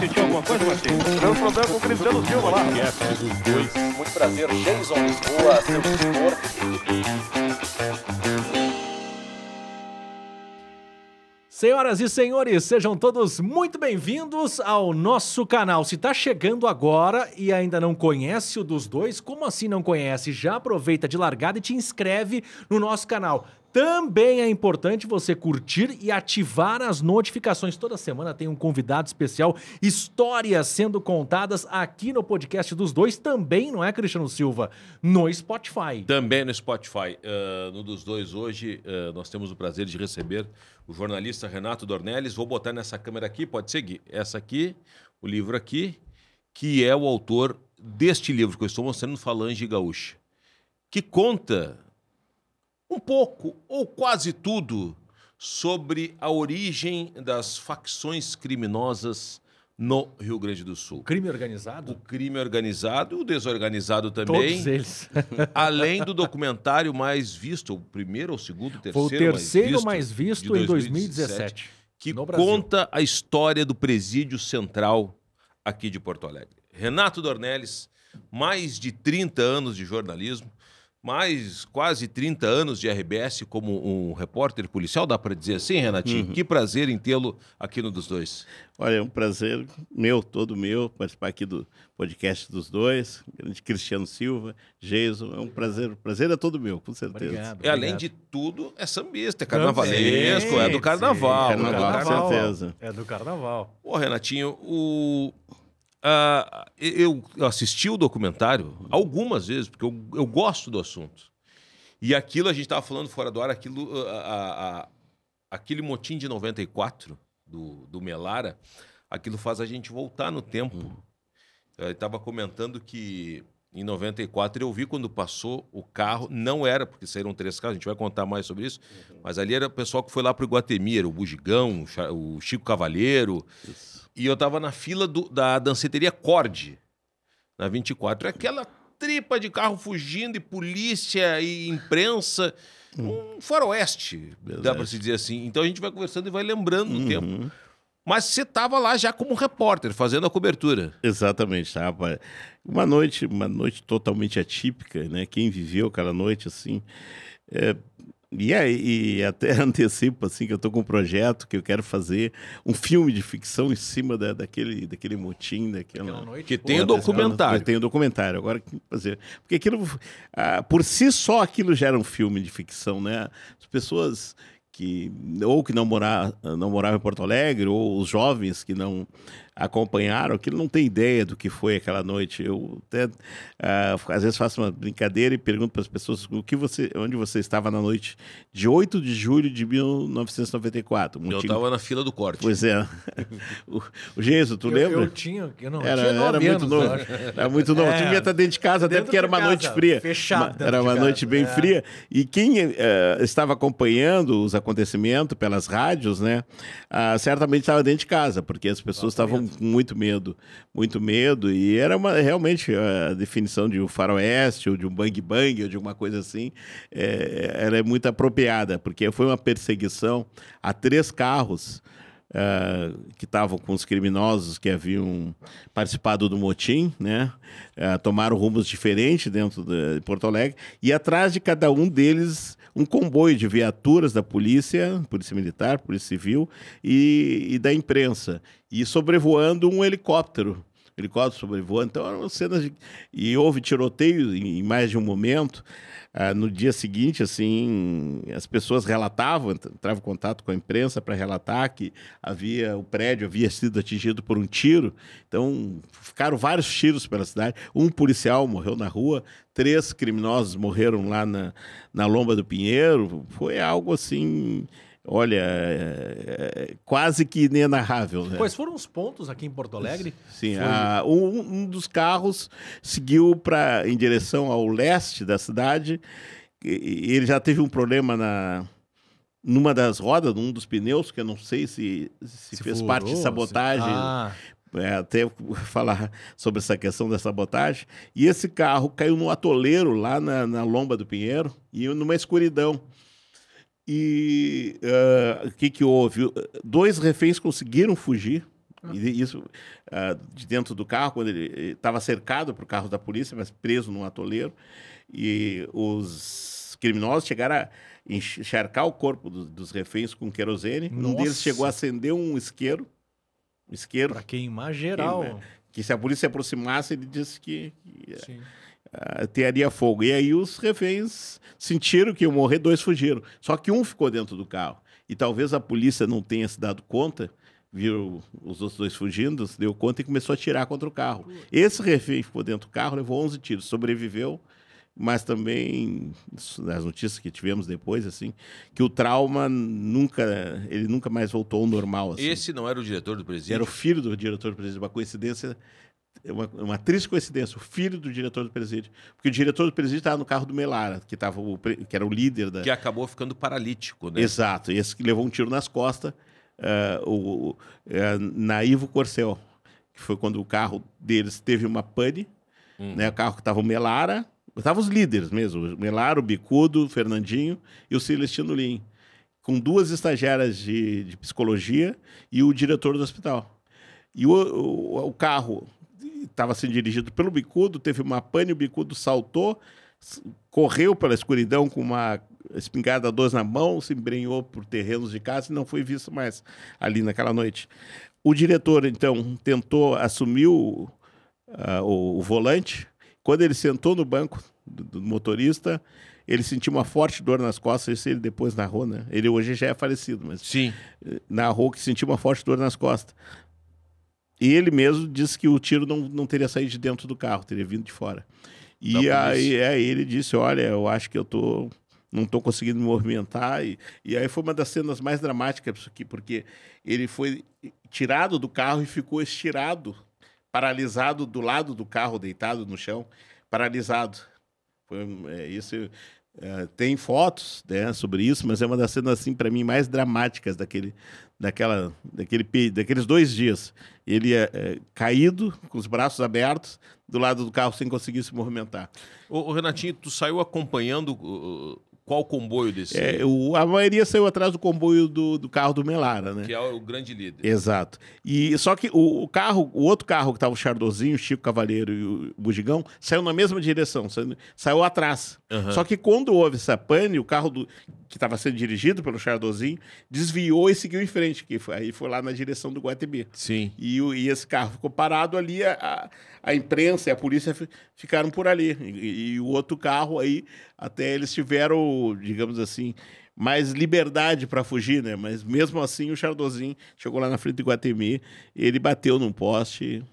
Sentiu alguma coisa, Martins? Deu problema com o Cristiano Silva lá. Muito prazer, Jason Lisboa, seu tutor. Senhoras e senhores, sejam todos muito bem-vindos ao nosso canal. Se está chegando agora e ainda não conhece o dos dois, como assim não conhece? Já aproveita de largada e te inscreve no nosso canal. Também é importante você curtir e ativar as notificações. Toda semana tem um convidado especial, histórias sendo contadas aqui no podcast dos dois, também, não é, Cristiano Silva? No Spotify. Também no Spotify. Uh, no dos dois hoje, uh, nós temos o prazer de receber o jornalista Renato Dornelles. Vou botar nessa câmera aqui, pode seguir. Essa aqui, o livro aqui, que é o autor deste livro que eu estou mostrando, Falange Gaúcha, que conta um pouco ou quase tudo sobre a origem das facções criminosas no Rio Grande do Sul. Crime organizado? O crime organizado, o desorganizado também. Todos eles. Além do documentário mais visto, o primeiro ou o segundo, terceiro Foi o terceiro mais visto, visto, em 2017, que no Brasil. conta a história do presídio central aqui de Porto Alegre. Renato Dornelles, mais de 30 anos de jornalismo, mais quase 30 anos de RBS como um repórter policial, dá para dizer assim, Renatinho? Que prazer em tê-lo aqui no dos dois. Olha, é um prazer meu, todo meu, participar aqui do podcast dos dois, grande Cristiano Silva, Jason, é um prazer, o prazer é todo meu, com certeza. Obrigado. E além de tudo, é sambista, é carnavalesco, é do carnaval. Sim, é do carnaval, com carnaval. certeza. É do carnaval. Ô, Renatinho, o... ah, eu assisti o documentário algumas vezes, porque eu, eu gosto do assunto. E aquilo, a gente estava falando fora do ar, aquilo, ah, ah, aquele motim de 94 do, do Melara, aquilo faz a gente voltar no tempo. Eu estava comentando que em 94 eu vi quando passou o carro, não era, porque saíram três carros, a gente vai contar mais sobre isso, mas ali era o pessoal que foi lá para o Iguatemi, era o Bugigão, o Chico Cavalheiro, e eu tava na fila do- da danceteria Cord, na 24. Aquela tripa de carro fugindo, e polícia, e imprensa. Um faroeste, dá para se dizer assim. Então a gente vai conversando e vai lembrando do tempo. Mas você tava lá já como repórter, fazendo a cobertura. Exatamente, tá, rapaz? Uma noite, uma noite totalmente atípica, né? Quem viveu aquela noite assim. é, E, aí, e até antecipo assim que eu tô com um projeto que eu quero fazer um filme de ficção em cima da, daquele, daquele motim, daquela. Aquela noite. Que tem o documentário. Tem o documentário. Agora, o que fazer? Porque aquilo, ah, por si só, aquilo já era um filme de ficção, né? As pessoas que ou que não, morar, não moravam em Porto Alegre, ou os jovens que não acompanharam, aquilo não tem ideia do que foi aquela noite. Eu até, ah, às vezes, faço uma brincadeira e pergunto para as pessoas o que você, onde você estava na noite de 8 de julho de 1994. Eu Motim- tava na fila do corte. Pois é. o, o Geiso, tu eu, lembra? Eu tinha, eu não, eu Era, tinha era muito anos, novo. eu acho. Era muito novo. É. Tu devia estar dentro de casa, até Dentro porque era uma casa, noite fria. fechado Uma- dentro era uma casa, noite bem é. fria. E quem eh, estava acompanhando os acontecimentos pelas rádios, né, ah, certamente estava dentro de casa, porque as pessoas estavam com muito medo, muito medo. E era uma, realmente a definição de um faroeste, ou de um bang bang, ou de alguma coisa assim, eh, ela é muito apropriada, porque foi uma perseguição a três carros ah, que estavam com os criminosos que haviam participado do motim, né? Ah, tomaram rumos diferentes dentro de Porto Alegre e atrás de cada um deles um comboio de viaturas da polícia, polícia militar, polícia civil e, e da imprensa e sobrevoando um helicóptero. Helicóptero sobrevoando, então eram cenas de... E houve tiroteio em, em mais de um momento. Ah, no dia seguinte, assim, as pessoas relatavam, entravam em contato com a imprensa para relatar que havia o prédio havia sido atingido por um tiro. Então, ficaram vários tiros pela cidade. Um policial morreu na rua, três criminosos morreram lá na, na Lomba do Pinheiro. Foi algo assim, olha, é, é, quase que inenarrável. Né? Quais foram os pontos aqui em Porto Alegre? Sim, Foi- a- um, um dos carros seguiu para em direção ao leste da cidade. E, e ele já teve um problema na numa das rodas, num dos pneus, que eu não sei se, se, fez furou, parte de se- sabotagem. Ah, É, até falar sobre essa questão da sabotagem. E esse carro caiu num atoleiro lá na, na Lomba do Pinheiro e numa escuridão. E ah, o que, que houve? Dois reféns conseguiram fugir E isso ah, de dentro do carro, quando ele estava cercado por carros da polícia, mas preso num atoleiro. E os criminosos chegaram a encharcar o corpo dos, dos reféns com querosene. Um Nossa. deles chegou a acender um isqueiro. Um isqueiro. Pra queimar geral. Que, né, que se a polícia se aproximasse, ele disse que, que Teria fogo. E aí os reféns sentiram que iam morrer, dois fugiram. Só que um ficou dentro do carro. E talvez a polícia não tenha se dado conta, viu os outros dois fugindo, se deu conta e começou a atirar contra o carro. Esse refém ficou dentro do carro, levou 11 tiros, sobreviveu, mas também, as notícias que tivemos depois, assim, que o trauma nunca, ele nunca mais voltou ao normal. Assim. Esse não era o diretor do presídio? Era o filho do diretor do presídio, uma coincidência, uma, uma triste coincidência, o filho do diretor do presídio. Porque o diretor do presídio estava no carro do Melara, que, tava o, que era o líder da. Que acabou ficando paralítico, né? Exato, e esse que levou um tiro nas costas, eh, o, o eh, na Ivo Corcel, que foi quando o carro deles teve uma pane, Hum. né? O carro que estava o Melara, estavam os líderes mesmo, o Melara, o Bicudo, o Fernandinho e o Celestino Lim, com duas estagiárias de, de psicologia e o diretor do hospital. E o, o, o carro estava sendo dirigido pelo Bicudo, teve uma pane, o Bicudo saltou, correu pela escuridão com uma espingarda 12 na mão, se embrenhou por terrenos de casa e não foi visto mais ali naquela noite. O diretor, então, tentou assumir o, ah, o, o volante. Quando ele sentou no banco do, do motorista, ele sentiu uma forte dor nas costas. Isso ele depois narrou, né? Ele hoje já é falecido, mas Sim. narrou que sentiu uma forte dor nas costas. E ele mesmo disse que o tiro não, não teria saído de dentro do carro, teria vindo de fora. E aí, aí ele disse: Olha, eu acho que eu tô, não estou conseguindo me movimentar. E, e aí foi uma das cenas mais dramáticas disso aqui, porque ele foi tirado do carro e ficou estirado, paralisado do lado do carro, deitado no chão, paralisado. Foi, é, isso, é, tem fotos né, sobre isso, mas é uma das cenas assim para mim mais dramáticas daquele, daquela, daquele, daqueles dois dias. Ele é, é, caído, com os braços abertos, do lado do carro sem conseguir se movimentar. Ô, ô, Renatinho, tu saiu acompanhando uh, qual comboio desse? É, o- a maioria saiu atrás do comboio do, do carro do Melara, né? Que é o grande líder. Exato. E só que o, o carro, o outro carro que estava o Chardozinho, o Chico Cavaleiro e o Bugigão, saiu na mesma direção, saiu, saiu atrás. Aham. Só que quando houve essa pane, o carro do, que estava sendo dirigido pelo Chardozinho desviou e seguiu em frente, que foi, aí foi lá na direção do Guatemi. Sim. E, o- e esse carro ficou parado ali, a, a, imprensa e a polícia fi- ficaram por ali. E, e o outro carro aí, até eles tiveram, digamos assim, mais liberdade para fugir, né? Mas mesmo assim, o Chardozinho chegou lá na frente do Guatemi, ele bateu num poste.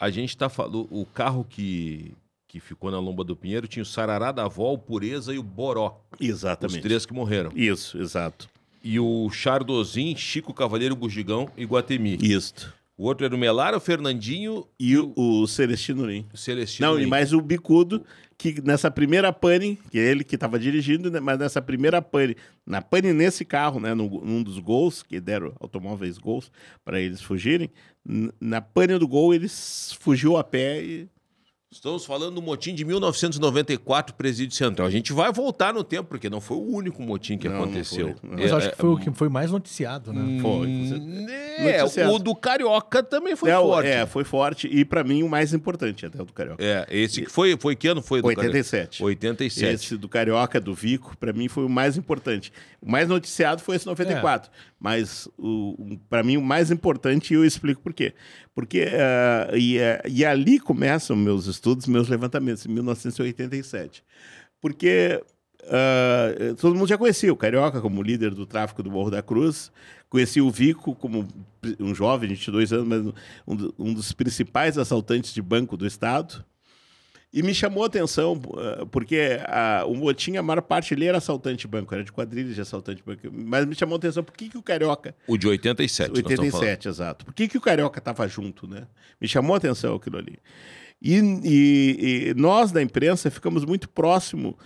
A gente tá falando. O carro que, que ficou na Lomba do Pinheiro tinha o Sarará da Avó, o Pureza e o Boró. Os Exatamente. três que morreram. Isso, exato. E o Chardozin, Chico Cavaleiro, Bugigão e Guatemi. Isso. O outro era o Melara, o Fernandinho E o, o Celestino Lim. o Celestino. Não, e Lim. mais o Bicudo, que nessa primeira pane, que é ele que estava dirigindo, né, mas nessa primeira pane, na pane nesse carro, né, no, num dos gols, que deram automóveis gols para eles fugirem, na pane do gol eles fugiu a pé e Estamos falando do motim de 1994, Presídio Central. A gente vai voltar no tempo, porque não foi o único motim que Não, não aconteceu. foi. Não. Mas eu acho É, que foi o que foi mais noticiado, né? foi. É, Noticiado. o do Carioca também foi é, forte. É, foi forte e para mim o mais importante até o do Carioca. É, esse que foi, foi que ano foi? do 87. Carioca? 87. Esse do Carioca, do Vico, para mim foi o mais importante. O mais noticiado foi esse 94. Mas o, para mim o mais importante, e eu explico por quê. Porque ah, e, ah, e ali começam meus estudos, meus levantamentos, em 1987. Porque ah, todo mundo já conhecia o Carioca como líder do tráfico do Morro da Cruz, conhecia o Vico como um jovem de 22 anos, mas um, um dos principais assaltantes de banco do Estado. E me chamou a atenção, eh, porque a, o Motim, a maior parte ele era assaltante de banco, era de quadrilhas de assaltante de banco. Mas me chamou a atenção, por que, que o Carioca. O de 87. nós estamos falando. 87, exato. Por que, que o Carioca estava junto, né? Me chamou a atenção aquilo ali. E, e- e nós, da imprensa, ficamos muito próximo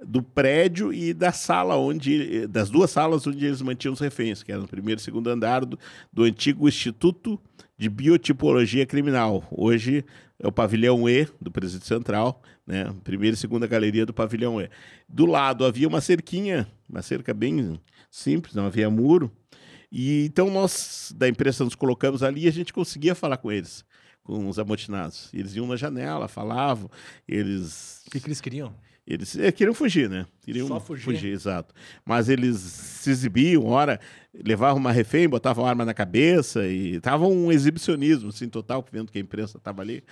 do prédio e da sala onde. das duas salas onde eles mantinham os reféns, que era no primeiro e segundo andar do, do antigo Instituto de Biotipologia Criminal. Hoje é o pavilhão E do Presídio Central, né? Primeira e segunda galeria do pavilhão E. Do lado havia uma cerquinha, uma cerca bem simples, não havia muro. E então nós, da imprensa, nos colocamos ali e a gente conseguia falar com eles, com os amotinados. Eles iam na janela, falavam, eles... O que, que eles queriam? Eles é, queriam fugir, né? Queriam Só fugir. exato. Mas eles se exibiam, hora levavam uma refém, botavam arma na cabeça e tava um exibicionismo assim total, vendo que a imprensa estava ali.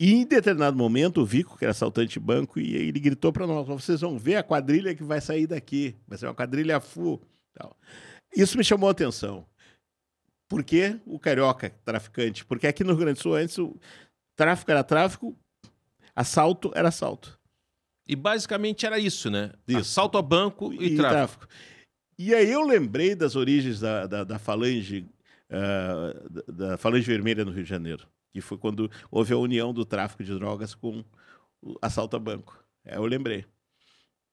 E em determinado momento, o Vico, que era assaltante de banco, e ele gritou para nós: vocês vão ver a quadrilha que vai sair daqui. Vai ser uma quadrilha full. Isso me chamou a atenção. Por que o carioca traficante? Porque aqui no Rio Grande do Sul, antes, o tráfico era tráfico, assalto era assalto. E basicamente era isso, né? Isso. Assalto a banco e, tráfico. E aí eu lembrei das origens da, da, da falange, ah, da, da falange vermelha no Rio de Janeiro, que foi quando houve a união do tráfico de drogas com o assalto a banco. É, eu lembrei.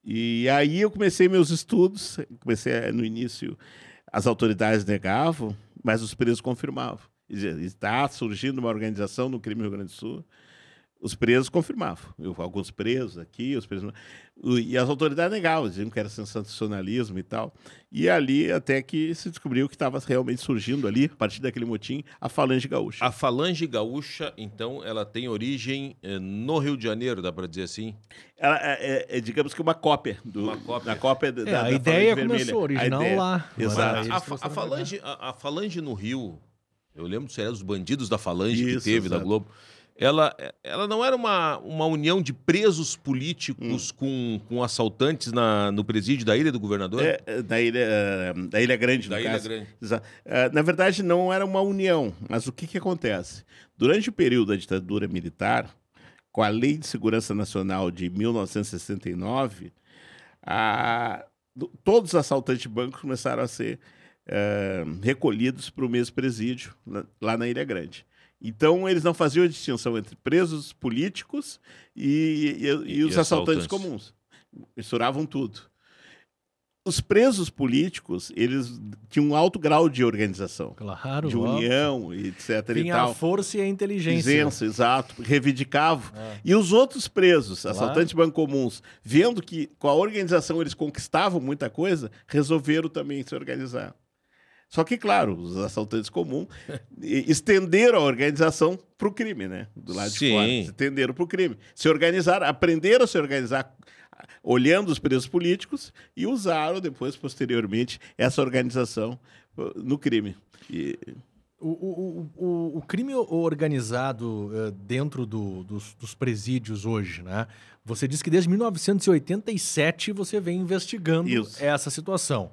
E aí eu comecei meus estudos, comecei a- no início, as autoridades negavam, mas os presos confirmavam. Dizia, Está surgindo uma organização no crime no Rio Grande do Sul. Os presos confirmavam. Eu, alguns presos aqui, os presos. E as autoridades negavam, diziam que era sensacionalismo e tal. E ali até que se descobriu que estava realmente surgindo ali, a partir daquele motim, a Falange Gaúcha. A falange gaúcha, então, ela tem origem eh, no Rio de Janeiro, dá para dizer assim? Ela é, é- é, digamos que uma cópia do, Uma cópia. da cópia da, É, da a Falange ideia Vermelha. começou, A original ideia. lá. Exato. A, a- falange, a, a falange no Rio, eu lembro do seriado Os Bandidos da Falange que Isso, teve da exato. Globo. Ela, ela não era uma, uma união de presos políticos com, com assaltantes na, no presídio da Ilha do Governador? Hum. É, é, da, ilha, é, da Ilha Grande, no Da Ilha caso. Grande. É, Na verdade, não era uma união, mas o que, que acontece? Durante o período da ditadura militar, com a Lei de Segurança Nacional de 1969, a- do- todos os assaltantes de bancos começaram a ser é, recolhidos para o mesmo presídio, lá na Ilha Grande. Então, eles não faziam a distinção entre presos políticos e, e- e E os assaltantes assaltantes. comuns. Misturavam tudo. Os presos políticos, eles tinham um alto grau de organização, Claro, de óbvio. união, e etc. e Vinha tal. a força e a inteligência. Presença, exato, reivindicavam. É. E os outros presos, Claro. assaltantes de banco comuns, vendo que com a organização eles conquistavam muita coisa, resolveram também se organizar. Só que, claro, os assaltantes comuns estenderam a organização para o crime, né? Do lado de Sim. fora. Se estenderam para o crime. Se organizaram, aprenderam a se organizar ah, olhando os presos políticos e usaram depois, posteriormente, essa organização ah, no crime. E, O, o, o, o- crime organizado eh, dentro do- dos, dos presídios hoje, né? Você disse que desde 1987 você vem investigando Isso. essa situação.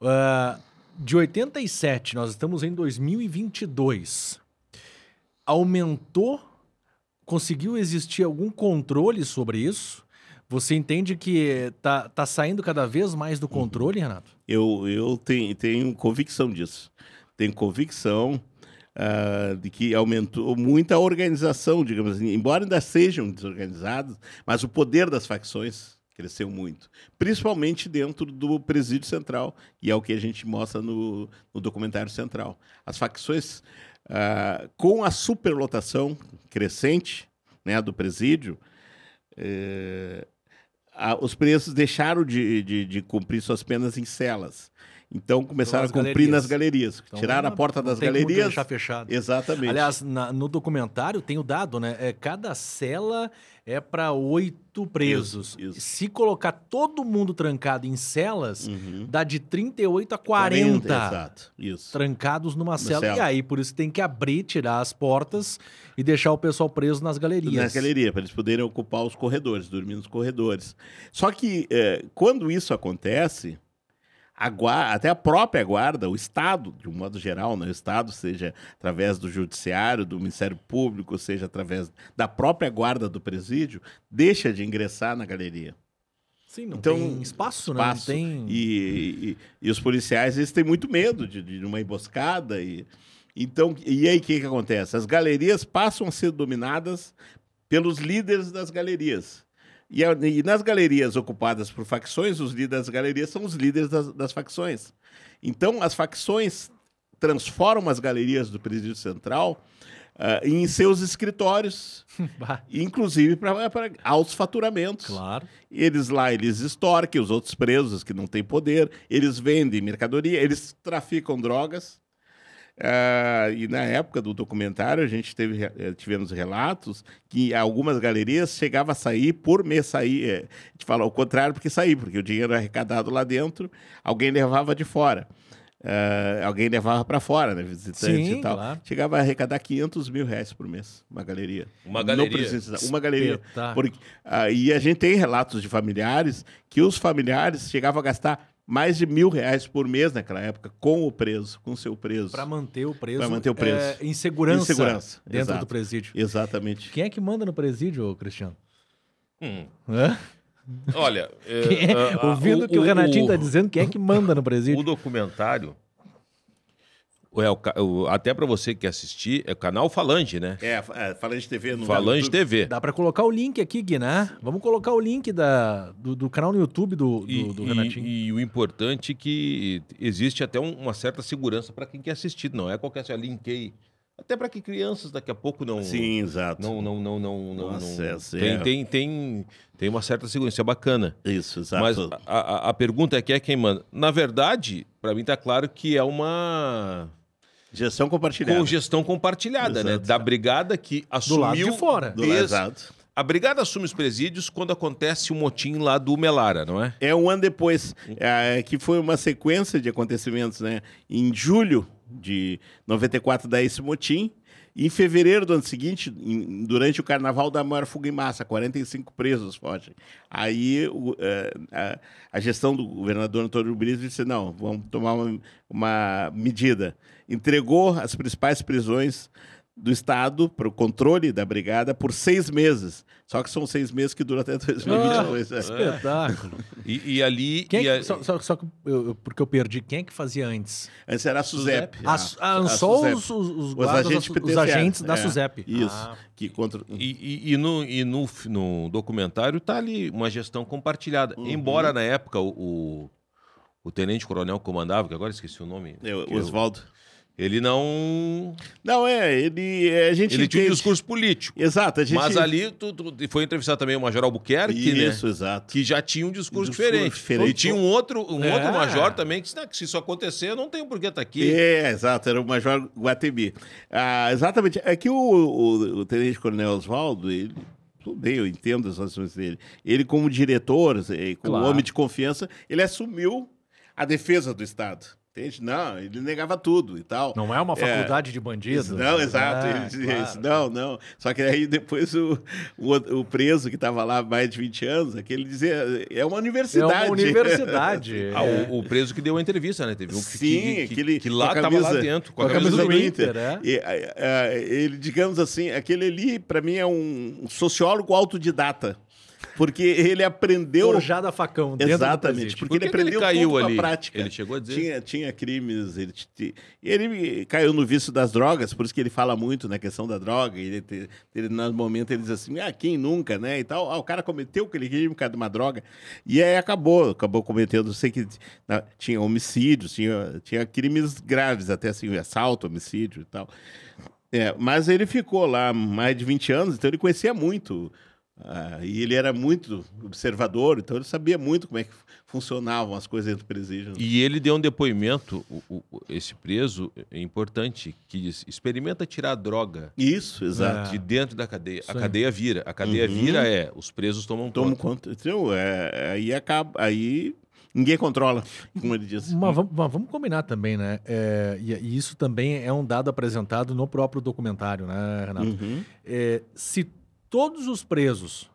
Ah, de 87, nós estamos em 2022. Aumentou? Conseguiu existir algum controle sobre isso? Você entende que tá, tá saindo cada vez mais do controle, Renato? Eu, eu tenho, tenho convicção disso. Tenho convicção ah, de que aumentou muito a organização, digamos assim, embora ainda sejam desorganizados, mas o poder das facções cresceu muito, principalmente dentro do presídio central, e é o que a gente mostra no, no documentário central. As facções, ah, com a superlotação crescente né, do presídio, eh, a- os presos deixaram de, de, de cumprir suas penas em celas. Então começaram nas a cumprir galerias. nas galerias. Então, Tiraram a porta das galerias. deixar fechado. Exatamente. Aliás, na- no documentário tem o dado, né? É, cada cela é para oito presos. Isso, isso. Se colocar todo mundo trancado em celas, Uhum. dá de 38 a 40, Exato. Isso. trancados numa cela. cela. E aí, por isso tem que abrir, tirar as portas e deixar o pessoal preso nas galerias. Na galeria, para eles poderem ocupar os corredores, dormir nos corredores. Só que eh, quando isso acontece, a gua- até a própria guarda, o Estado, de um modo geral, né? o Estado, seja através do Judiciário, do Ministério Público, seja através da própria guarda do presídio, deixa de ingressar na galeria. Sim, não Então, tem espaço, né? espaço. Não tem... E, e- e os policiais, eles têm muito medo de, de uma emboscada. E, então, e aí o que, que acontece? As galerias passam a ser dominadas pelos líderes das galerias. E, e nas galerias ocupadas por facções, os líderes das galerias são os líderes das, das facções. Então, as facções transformam as galerias do Presídio Central ah, em seus escritórios, inclusive para altos faturamentos. claro. Eles lá, eles extorquem os outros presos que não têm poder, eles vendem mercadoria, eles traficam drogas. Ah, e na época do documentário, a gente teve, eh, tivemos relatos que algumas galerias chegavam a sair por mês sair. eh, A gente fala o contrário porque sair, porque o dinheiro era arrecadado lá dentro, alguém levava de fora. Ah, alguém levava para fora, né? Visitante Sim, e tal. claro. Chegava a arrecadar 500 mil reais por mês, uma galeria. Uma galeria. Presidente- Uma galeria. Porque, ah, e a gente tem relatos de familiares que os familiares chegavam a gastar mais de mil reais por mês naquela época com o preso, com o seu preso. Para manter o preso. Pra manter o preso. é, em segurança. Em segurança, Dentro exato. do presídio. Exatamente. Quem é que manda no presídio, Cristiano? Hum. Hã? Olha, é, é? Ouvindo o que o, Renatinho tá dizendo, quem é que manda no O presídio? documentário. É, o o- até para você que quer assistir, é o canal Falange, né? É, é Falange TV no Falange YouTube. TV. Dá para colocar o link aqui, Gui, né? Vamos colocar o link da, do, do canal no YouTube do, do, E, do e- Renatinho. e o importante é que existe até um- uma certa segurança para quem quer assistir. Não é qualquer assim, linkei. Até para que crianças daqui a pouco não. Sim, exato. Não, não, não, não, não. Nossa, não- essa tem, é- tem, tem, tem uma certa segurança, é bacana. Isso, exato. Mas a, a- a pergunta é quem é quem manda. Na verdade, para mim tá claro que é uma Gestão compartilhada. com gestão compartilhada, né? Exato. Da brigada que assumiu. lado de fora. Do- Ex- Exato. A brigada assume os presídios quando acontece o motim lá do Melara, não é? É um ano depois, é, que foi uma sequência de acontecimentos, né? Em julho de 94 dá esse motim. Em fevereiro do ano seguinte, em- durante o carnaval da maior fuga em massa, 45 presos fogem. Aí o, é, a, a gestão do governador Antônio Brito disse: não, vamos tomar uma, uma medida. Entregou as principais prisões do Estado para o controle da brigada por seis meses. Só que são seis meses que duram até 2022. Ah, né? espetáculo. E, e ali. Quem e é que, a- só, só- só que eu- eu- porque eu perdi. Quem é que fazia antes? Antes era a SUSEP. A, a, só SUSEP. os, os, os guardas, agentes os, agentes da é. SUSEP. Isso. Ah, Que contra... E, e- e no, e no, no documentário tá ali uma gestão compartilhada. Embora na época o, o, o tenente-coronel que comandava, que agora esqueci o nome. É, eu- Oswaldo. Ele não. Não, é, ele. é, A gente Ele tinha um entende- discurso político. Exato, a gente. Mas ali tu, tu- foi entrevistado também o Major Albuquerque, Isso, né? exato. Que já tinha um discurso, Discurso diferente. diferente. E tinha um outro, um É. outro major também que disse, "Não, que se isso acontecer, eu não tenho por que estar aqui. É, exato, era o Major Guatemi. Ah, exatamente. É que o, o, o Tenente Coronel Oswaldo, ele. Tudo bem, eu entendo as ações dele. Ele, como diretor, como Claro. homem de confiança, ele assumiu a defesa do Estado. Entende? Não, ele negava tudo e tal. não é uma faculdade de bandidos. Não, exato. É, ele dizia claro. isso. Não, não. Só que aí depois o, o, o preso que estava lá há mais de 20 anos, aquele dizia, é uma É universidade. uma universidade. Ah, é. o, o preso que deu a entrevista, né? Teve um Sim, que, que, aquele que lá com a estava lá camisa- dentro, com com a camisa, do Inter. Inter, é. E, a- a- ele, digamos assim, aquele ali, para mim, é um sociólogo autodidata. Porque ele aprendeu. Forjado a facão dentro Exatamente, porque Por que ele que ele aprendeu caiu tudo com ali? a prática. Ele chegou a dizer? Tinha, tinha crimes, ele, ele caiu no vício das drogas, por isso que ele fala muito na questão da droga. Ele, ele, no momento ele diz assim, ah, quem nunca, né? E tal. Ah, o cara cometeu aquele crime por causa de uma droga. E aí acabou, acabou cometendo, sei que tinha homicídios, tinha, tinha crimes graves, até assim, assalto, homicídio e tal. É, mas ele ficou lá mais de 20 anos, então ele conhecia muito. Ah, e ele era muito observador, então ele sabia muito como é que funcionavam as coisas dentro do presídio. E ele deu um depoimento, o- o- esse preso, é importante, que diz, experimenta tirar a droga Isso, exato. de dentro da cadeia. Isso a cadeia vira. A cadeia Uhum. vira é, os presos tomam Toma conta. conta. Então, é, aí acaba. Aí ninguém controla, como ele diz. Mas vamos, mas vamos combinar também, né? É, e, e isso também é um dado apresentado no próprio documentário, né, Renato? Uhum, É, se todos os presos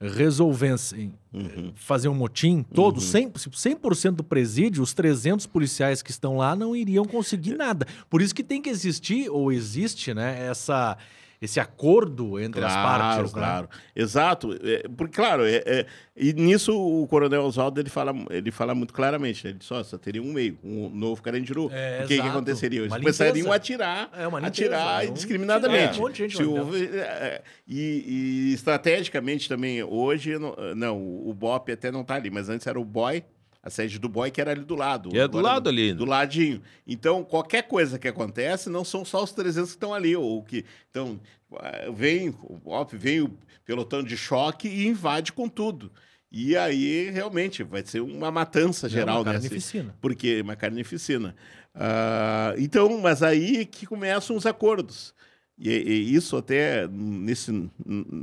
resolvessem uhum. fazer um motim, todos, 100%, 100% do presídio, os 300 policiais que estão lá não iriam conseguir nada. Por isso que tem que existir, ou existe, né, essa, esse acordo entre as partes. né? Claro, exato. É, porque, claro, é, é- e nisso o Coronel Oswaldo ele fala, ele fala muito claramente. né? Ele disse: ó, só teria um meio, um novo Carandiru. É, o que, que aconteceria? Eles Uma começariam a atirar, É uma limpeza, atirar é um- indiscriminadamente. É, um monte de gente Se houve- é, e, e estrategicamente também, hoje, não, não, o BOP até não está ali, mas antes era o BOI, a sede do BOI, que era ali do lado. Que é do lado ali, né? Do ladinho. Então, qualquer coisa que acontece, não são só os 300 que estão ali, ou que... Então, ah, vem, óbvio, vem o pelotão de choque e invade com tudo. E aí, realmente, vai ser uma matança geral, é uma carnificina. Porque uma carnificina. Ah, então, mas aí que começam os acordos. E, e isso até nesse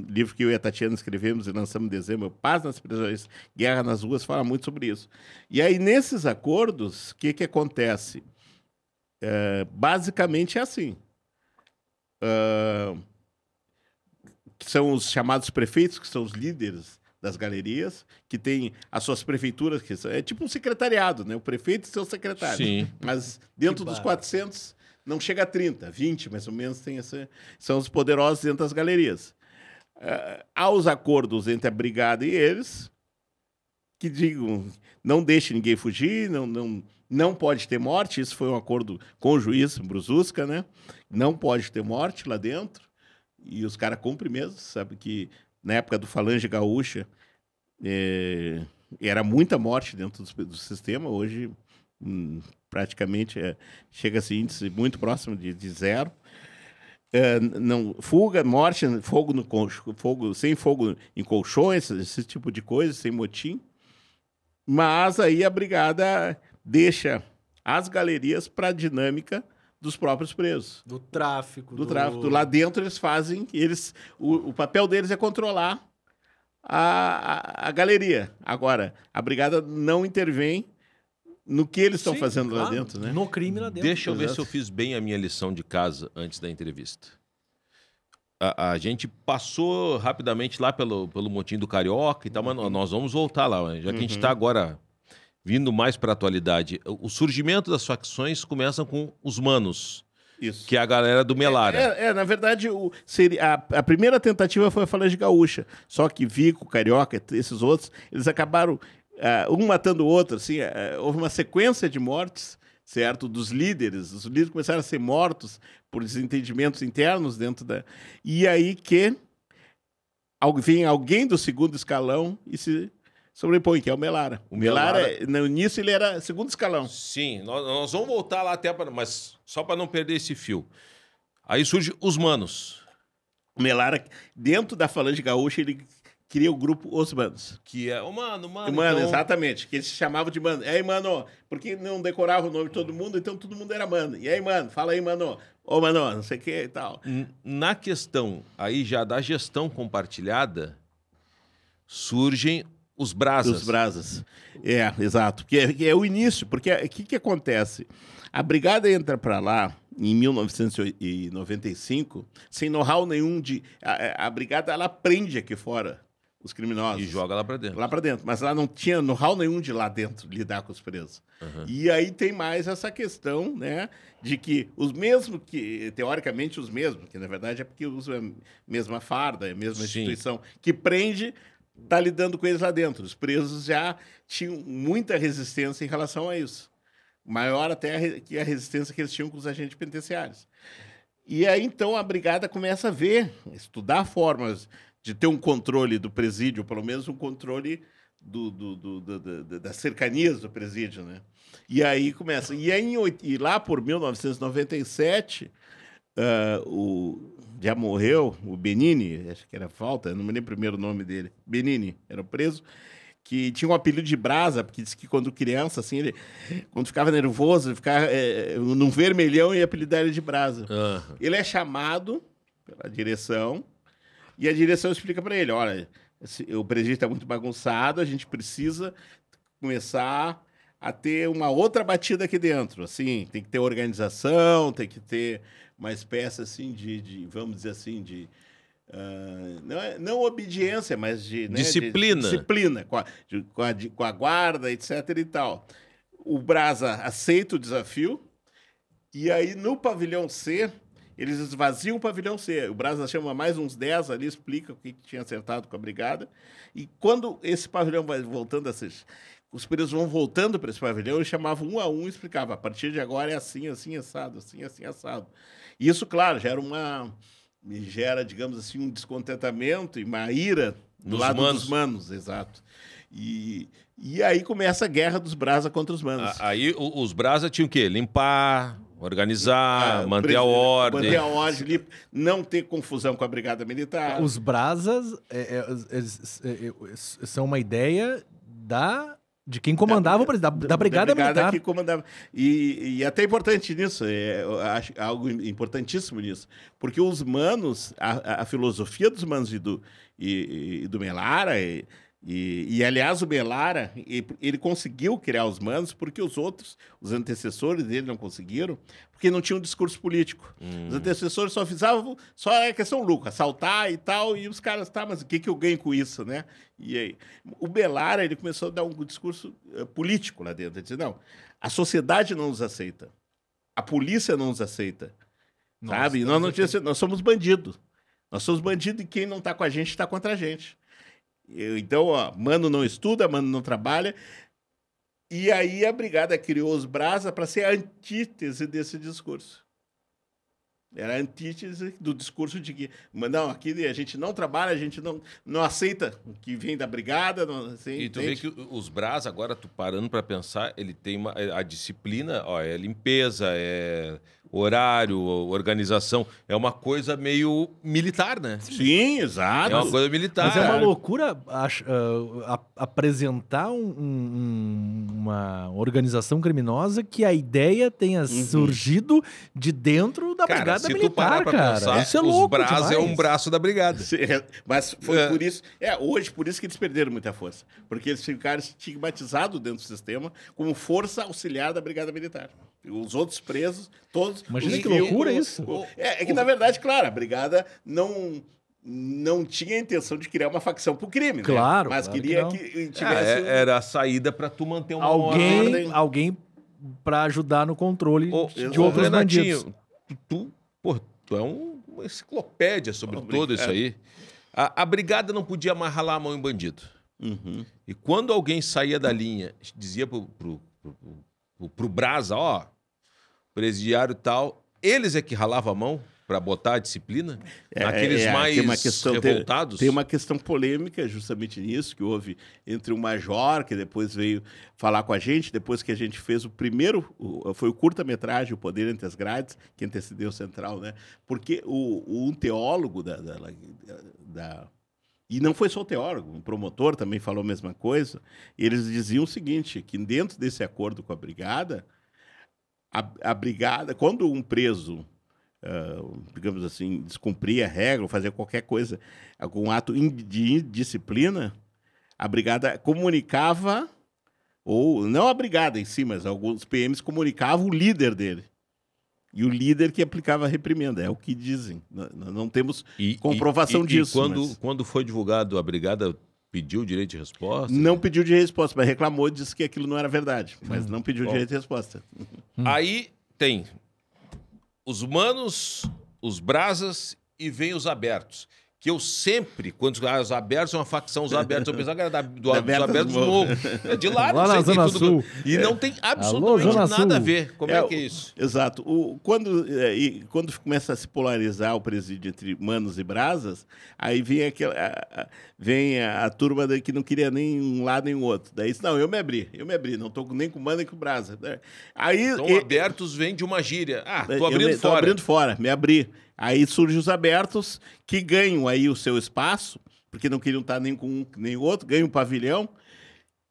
livro que eu e a Tatiana escrevemos e lançamos em dezembro, Paz nas Prisões, Guerra nas Ruas, fala muito sobre isso. E aí, nesses acordos, o que, que acontece? É, basicamente é assim. Que são os chamados prefeitos, que são os líderes das galerias, que têm as suas prefeituras, que são- é tipo um secretariado, né? O prefeito e seu secretário. Sim. Mas dentro Que dos barato. 400, não chega a 30, 20 mais ou menos, tem essa, são os poderosos dentro das galerias. Ah, há os acordos entre a brigada e eles, que digam, não deixe ninguém fugir, não, não, não pode ter morte, isso foi um acordo com o juiz Brususca, né? Não pode ter morte lá dentro, e os caras cumprem mesmo, sabe que na época do Falange Gaúcha, eh, era muita morte dentro do, do sistema, hoje hum, praticamente é, chega esse índice muito próximo de, de zero. É, não, fuga, morte, fogo, no, fogo sem fogo em colchões, esse tipo de coisa, sem motim. Mas aí a brigada deixa as galerias para a dinâmica dos próprios presos Do tráfico. do tráfico. Lá dentro eles fazem, eles, o, o papel deles é controlar a, a, a galeria. Agora, a brigada não intervém no que eles estão fazendo lá claro, dentro, né? No crime lá dentro. Deixa eu ver Exato. se eu fiz bem a minha lição de casa antes da entrevista. A, a gente passou rapidamente lá pelo, pelo motim do Carioca e tal, mas nós vamos voltar lá. Já que a gente está agora vindo mais para a atualidade. O surgimento das facções começa com os manos, Isso. que é a galera do Melara. É, é, na verdade, o, seria, a, a primeira tentativa foi a Falange Gaúcha. Só que Vico, Carioca, esses outros, eles acabaram ah, um matando o outro. Assim, ah, houve uma sequência de mortes, certo? Dos líderes. Os líderes começaram a ser mortos por desentendimentos internos dentro da. E aí que vem alguém do segundo escalão e se sobrepõe, que é o Melara. O Melara, Melara- no início, ele era segundo escalão. Sim, nós, nós vamos voltar lá até, pra, mas só para não perder esse fio. Aí surge os manos, O Melara, dentro da Falange Gaúcha, ele cria o grupo Os Manos. que é, ô, mano, mano, Mano, então- exatamente. Que eles se chamavam de mano. E aí, mano, porque não decorava o nome de todo mundo, então todo mundo era mano. E aí, mano, fala aí, mano. Ô, mano, não sei o que e tal. Na questão aí já da gestão compartilhada, surgem os brasas. Dos brasas. É, exato. Que é, que é o início, porque o que, que acontece? A brigada entra para lá em 1995 sem know-how nenhum de. A, a brigada ela prende aqui fora os criminosos. E joga lá pra dentro. Lá para dentro, mas lá não tinha know-how nenhum de lá dentro lidar com os presos. E aí tem mais essa questão, né, de que os mesmos que teoricamente os mesmos, que na verdade é porque usam a mesma farda, a mesma Sim. instituição que prende tá lidando com eles lá dentro. Os presos já tinham muita resistência em relação a isso. Maior até que a resistência que eles tinham com os agentes penitenciários. E aí, então, a brigada começa a ver, estudar formas de ter um controle do presídio, pelo menos um controle do, do- do- do- das cercanias do presídio, né? E aí começa. E, aí, oit- e lá por 1997, ah, o, já morreu o Benini, acho que era falta, não me lembro o primeiro nome dele. Benini, era preso, que tinha um apelido de brasa, porque disse que quando criança, assim, ele, quando ficava nervoso, ele ficava eh, num vermelhão e apelidar ele de brasa. Aham. Ele é chamado pela direção e a direção explica para ele: olha, o presídio está muito bagunçado, a gente precisa começar a ter uma outra batida aqui dentro. Assim, tem que ter organização, tem que ter uma espécie assim de, de vamos dizer assim, de ah, não, é- não obediência, mas de né, de Disciplina. disciplina com a, de- com, a, com a guarda, etc. e tal. O Brasa aceita o desafio e aí, no pavilhão C, eles esvaziam o pavilhão C. O Brasa chama mais uns 10 ali, explica o que, que tinha acertado com a brigada. E quando esse pavilhão vai voltando a ser. Os presos vão voltando para esse pavilhão, eles chamavam um a um e explicavam: a partir de agora é assim, assim, assado, assim, assim, assado. E isso, claro, gera uma. Gera, digamos assim, um descontentamento e uma ira do Dos lado manos. dos manos, exato. E, e aí começa a guerra dos Brasa contra os Manos. A- Aí os Brasa tinham o quê? Limpar, organizar, Ah, manter a ordem. Manter a ordem, não ter confusão com a Brigada Militar. Os brasas é, é, é, é, é, são uma ideia da de quem comandava o presidente, da, da Brigada Militar. que comandava. E, e até importante nisso, é, acho algo importantíssimo nisso, porque os manos, a, a filosofia dos manos e do, e, e do Melara, e, e, aliás o Melara, ele conseguiu criar os manos porque os outros, os antecessores dele não conseguiram, porque não tinham discurso político. Os antecessores só fizeram, só era questão lucro, assaltar e tal, e os caras, tá, mas o que, que eu ganho com isso, né? E aí, o Belara, ele começou a dar um discurso eh, político lá dentro, ele disse, não, a sociedade não nos aceita, a polícia não nos aceita, Nós sabe? Nós, não tínhamos- nós somos bandidos, nós somos bandidos e quem não está com a gente está contra a gente. Então, ó, mano não estuda, mano não trabalha, e aí a brigada criou os Brasa para ser a antítese desse discurso. Era a antítese do discurso de que, mas não, aqui a gente não trabalha, a gente não, não aceita o que vem da brigada. Não, assim, E tu vê entende? que os Brás, agora, tu parando pra pensar, ele tem uma, a disciplina, ó, é limpeza, é horário, organização. É uma coisa meio militar, né? Sim, exato. É uma coisa militar. Mas é uma loucura ach- a- apresentar um- um- uma organização criminosa que a ideia tenha surgido de dentro da Cara, Brigada se tu Militar, parar pra cara. pensar, Isso é os louco Brás é um braço da brigada. Sim, é, Mas foi É. por isso. É, hoje, por isso que eles perderam muita força. Porque eles ficaram estigmatizados dentro do sistema como força auxiliar da Brigada Militar. Os outros presos, todos. Imagina os que loucura como- isso. É, é que, na verdade, claro, a Brigada não. Não tinha a intenção de criar uma facção pro crime, né? Claro, Mas claro que queria não. que, tivesse. É- um- era a saída pra tu manter uma Alguém, ordem. alguém para ajudar no controle Ô, de outros Renatinho, bandidos. Tu, tu, tu é um- uma enciclopédia sobre Obrigado. tudo isso aí. A, a brigada não podia mais ralar a mão em bandido. Uhum. E quando alguém saía da linha, dizia pro, pro, pro, pro, pro Brasa, ó, presidiário tal, eles é que ralavam a mão pra botar a disciplina? É, Aqueles é, mais tem uma questão, tem- revoltados? Tem, uma questão polêmica justamente nisso, que houve entre o Major, que depois veio falar com a gente, depois que a gente fez o primeiro, o- foi o curta-metragem, O Poder Entre as Grades, que antecedeu o Central, né? Porque o, o- um teólogo da, da- da- E não foi só o teólogo, um promotor também falou a mesma coisa. Eles diziam o seguinte, que dentro desse acordo com a brigada, a, a brigada, quando um preso ah, digamos assim, descumprir a regra fazer qualquer coisa, algum ato de indisciplina, a brigada comunicava, ou não a brigada em si, mas alguns PMs comunicavam o líder dele. E o líder que aplicava a reprimenda, é o que dizem. N- n- Não temos E- comprovação e- e- disso, E quando, mas- quando foi divulgado, a brigada pediu direito de resposta? Não pediu de resposta, mas reclamou, disse que aquilo não era verdade. Mas não pediu Bom. direito de resposta. Aí tem os manos, os brasas e vem os abertos. Que eu sempre, quando ah, os abertos é uma facção, os abertos, eu pensava que era da, do, dos Abertos do Morro. Morro. É de lá, Lá não na sei, tem Zona tudo- Sul. E não tem absolutamente Zona nada Sul. a ver. Como é, É, que é isso? Exato. O, quando, é, e quando começa a se polarizar o presídio entre manos e brasas, aí vem aquela, a, a- vem a, a turma da- que não queria nem um lado nem o outro. Daí disse, não, eu me abri, eu me abri, não estou nem com mano nem com brasa. Aí, Então, e- abertos vem de uma gíria. Ah, eu tô abrindo me- tô fora. abrindo fora, me abri. Aí surgem os abertos que ganham aí o seu espaço, porque não queriam estar nem com um nem o outro, ganham um pavilhão.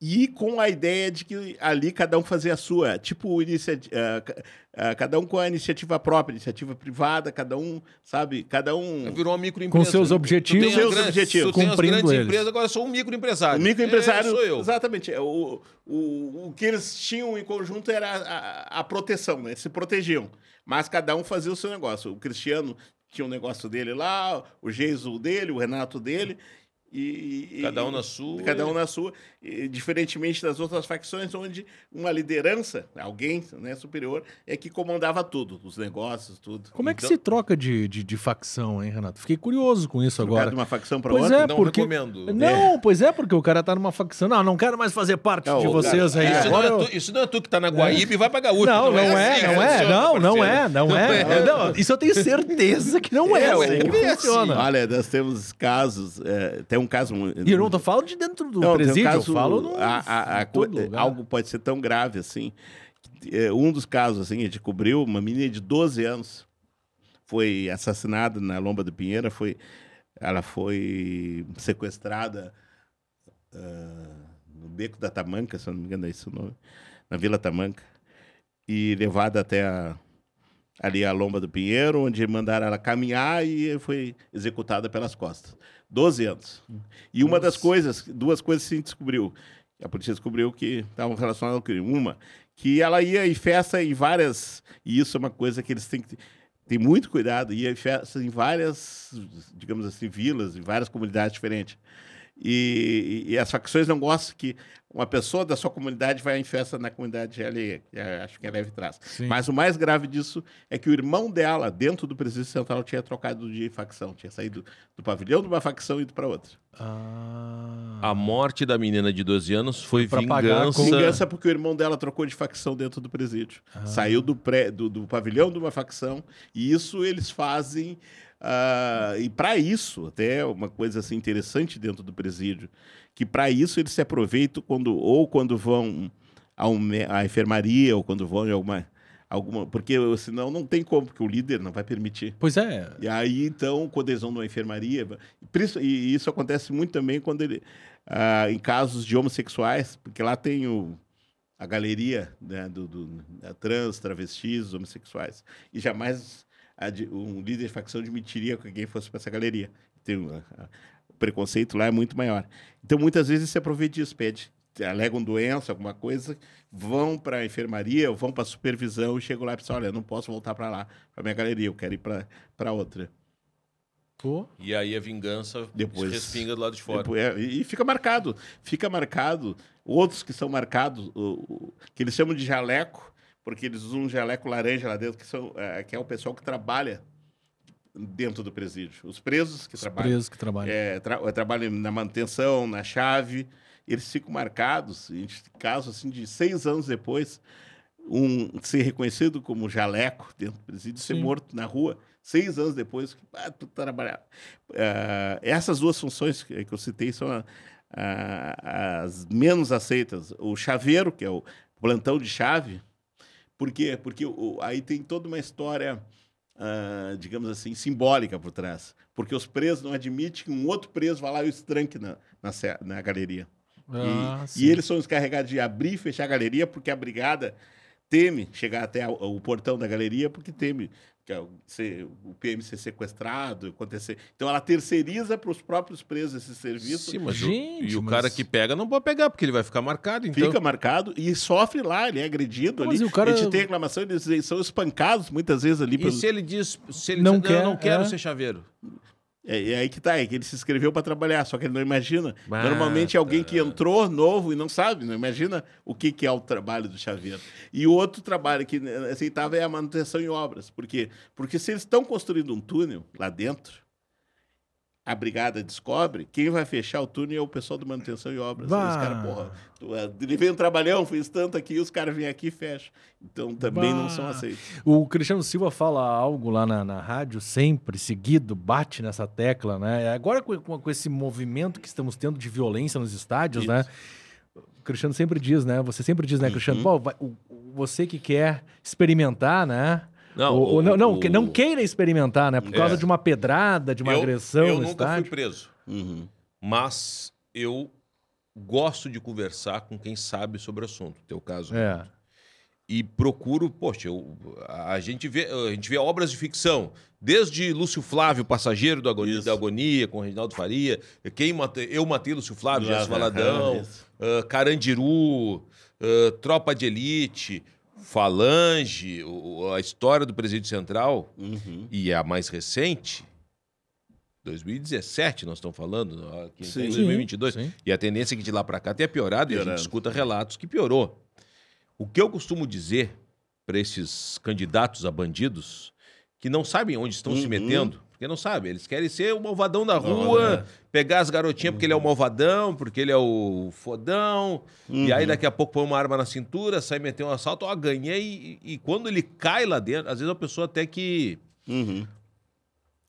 E com a ideia de que ali cada um fazia a sua, tipo, inicia, ah, ca- ah, cada um com a iniciativa própria, iniciativa privada, cada um, sabe, cada um. Virou uma microempresa. Com seus né? objetivos, as seus grandes- objetivos, Tu tem as cumprindo grandes eles. empresas, agora sou um microempresário. O microempresário. É, sou eu. Exatamente. é, O, o, o que eles tinham em conjunto era a, a- a proteção, né? Se protegiam. Mas cada um fazia o seu negócio. O Cristiano tinha um negócio dele lá, o Geiso dele, o Renato dele. E, e- Cada um na sua. Cada um na sua, e, diferentemente das outras facções, onde uma liderança, alguém né, superior, é que comandava tudo, os negócios, tudo. Como é que Então- se troca de, de, de facção, hein, Renato? Fiquei curioso com isso Trocar agora. de uma facção para outra? é, Não porque... recomendo. Não, pois é, porque o cara tá numa facção. Não, não quero mais fazer parte É, de vocês cara- aí. Isso, Agora não eu- é tu, isso não é tu que tá na Guaíba e vai pra Gaúcho. Não, não, é, assim não é, não, não parceiro. é, não é. Não, isso eu tenho certeza que não é, É, assim ué, que é assim. funciona. Olha, nós temos casos, é, até um caso. E eu não tô falando de dentro do Não, tem um presídio, caso- eu falo no, a- a- a co- algo pode ser tão grave assim. é, Um dos casos, assim, a gente cobriu uma menina de 12 anos foi assassinada na Lomba do Pinheira, foi, ela foi sequestrada ah, no Beco da Tamanca, se eu não me engano é esse o nome, na Vila Tamanca, e levada até a, ali a Lomba do Pinheiro, onde mandaram ela caminhar e foi executada pelas costas. 12 anos. E uma das Nossa. coisas, duas coisas se descobriu. A polícia descobriu que estavam relacionadas ao crime. Uma, que ela ia em festa em várias. E isso é uma coisa que eles têm que ter muito cuidado. Ia em festa em várias, digamos assim, vilas, em várias comunidades diferentes. E, e as facções não gostam que uma pessoa da sua comunidade vai em festa na comunidade alheia, que é- acho que é leve trás. Sim. Mas o mais grave disso é que o irmão dela, dentro do presídio central, tinha trocado de facção, tinha saído do pavilhão de uma facção e ido para outra. Ah. A morte da menina de 12 anos foi Pra pagar vingança. Vingança porque o irmão dela trocou de facção dentro do presídio. Saiu do, pré, do, do pavilhão de uma facção e isso eles fazem. Ah, e para isso, até uma coisa assim interessante dentro do presídio, que para isso eles se aproveitam quando ou quando vão à enfermaria ou quando vão em alguma alguma, porque senão não tem como, porque o líder não vai permitir. Pois é. E aí, então, quando eles vão numa enfermaria, e isso acontece muito também quando ele, ah, em casos de homossexuais, porque lá tem o, a galeria né, do, do- trans, travestis, homossexuais, e jamais um líder de facção admitiria que alguém fosse para essa galeria. Tem, um, a- o preconceito lá é muito maior. Então, muitas vezes se aproveita disso, pede, alegam doença, alguma coisa, vão para a enfermaria, ou vão para a supervisão e chegam lá e pensam, olha, eu não posso voltar para lá, para minha galeria, eu quero ir para outra. Pô. E aí a vingança Depois- respinga do lado de fora. Depois, é, e e fica marcado, fica marcado. Outros que são marcados, o- o- que eles chamam de jaleco, porque eles usam um jaleco laranja lá dentro, que, são, é, que é o pessoal que trabalha dentro do presídio. Os presos que Os trabalham. presos que trabalham. É, tra trabalham na manutenção, na chave, eles ficam marcados, em casos assim, de seis anos depois, um ser reconhecido como jaleco dentro do presídio, ser Sim. morto na rua, seis anos depois, ah, tu trabalhava. Ah, essas duas funções que, que eu citei são a- a- as menos aceitas. O chaveiro, que é o plantão de chave, por quê? Porque o- aí tem toda uma história, ah, digamos assim, simbólica por trás. Porque os presos não admitem que um outro preso vá lá e o estranque na, na, na galeria. Ah, e, e eles são encarregados de abrir e fechar a galeria porque a brigada teme chegar até a- o portão da galeria porque teme que a- ser- o PM ser sequestrado, acontecer. Então ela terceiriza para os próprios presos esse serviço. Sim, mas o- Gente, e o mas- cara que pega não pode pegar, porque ele vai ficar marcado. Então... Fica marcado e sofre lá, ele é agredido Mas ali. o cara- A gente tem reclamação, eles são espancados muitas vezes ali. E pelos- se ele diz, se ele Não diz, quer, eu não quero é. ser chaveiro. É, é aí que tá, é que ele se inscreveu para trabalhar, só que ele não imagina. Ah, Normalmente é alguém tá. que entrou novo e não sabe, não imagina o que, que é o trabalho do chaveiro. E o outro trabalho que né, aceitava é a manutenção em obras. Por quê? Porque se eles estão construindo um túnel lá dentro, a brigada descobre, quem vai fechar o túnel é o pessoal de manutenção e obras. Aí Os Bah. caras, porra, ah, ele veio um trabalhão, fiz tanto aqui, os caras vêm aqui e fecham. Então também não são Bah. aceitos. O Cristiano Silva fala algo lá na, na rádio, sempre, seguido, bate nessa tecla, né? Agora com, com- esse movimento que estamos tendo de violência nos estádios, né? O Cristiano sempre diz, né? Você sempre diz, né, Cristiano? Uhum. Pô, vai- o- você que quer experimentar, né? Não, Ou- o- não, não, que não queira experimentar, né? Por causa É. de uma pedrada, de uma eu, agressão eu no nunca estádio. fui preso, Uhum. mas eu gosto de conversar com quem sabe sobre o assunto, teu caso. É. E procuro, poxa, eu- a, gente vê, a gente vê obras de ficção, desde Lúcio Flávio, Passageiro do Agonia, da Agonia, com Reginaldo Faria, quem matei, eu matei Lúcio Flávio, aham, Valadão, ah, Carandiru, ah, Tropa de Elite, Falange, a história do Presídio Central, Uhum. e a mais recente, 2017 nós estamos falando, aqui Sim. em 2022. Sim. E a tendência é que de lá para cá tenha piorado e a gente escuta relatos que piorou. O que eu costumo dizer para esses candidatos a bandidos que não sabem onde estão se Uhum. metendo, porque não sabem, eles querem ser o malvadão da rua, pegar as garotinhas porque ele é o malvadão, porque ele é o fodão, e aí Uhum. daqui a pouco põe uma arma na cintura, sai meter um assalto, ó, ganhei, e, e quando ele cai lá dentro, às vezes a pessoa até que Uhum.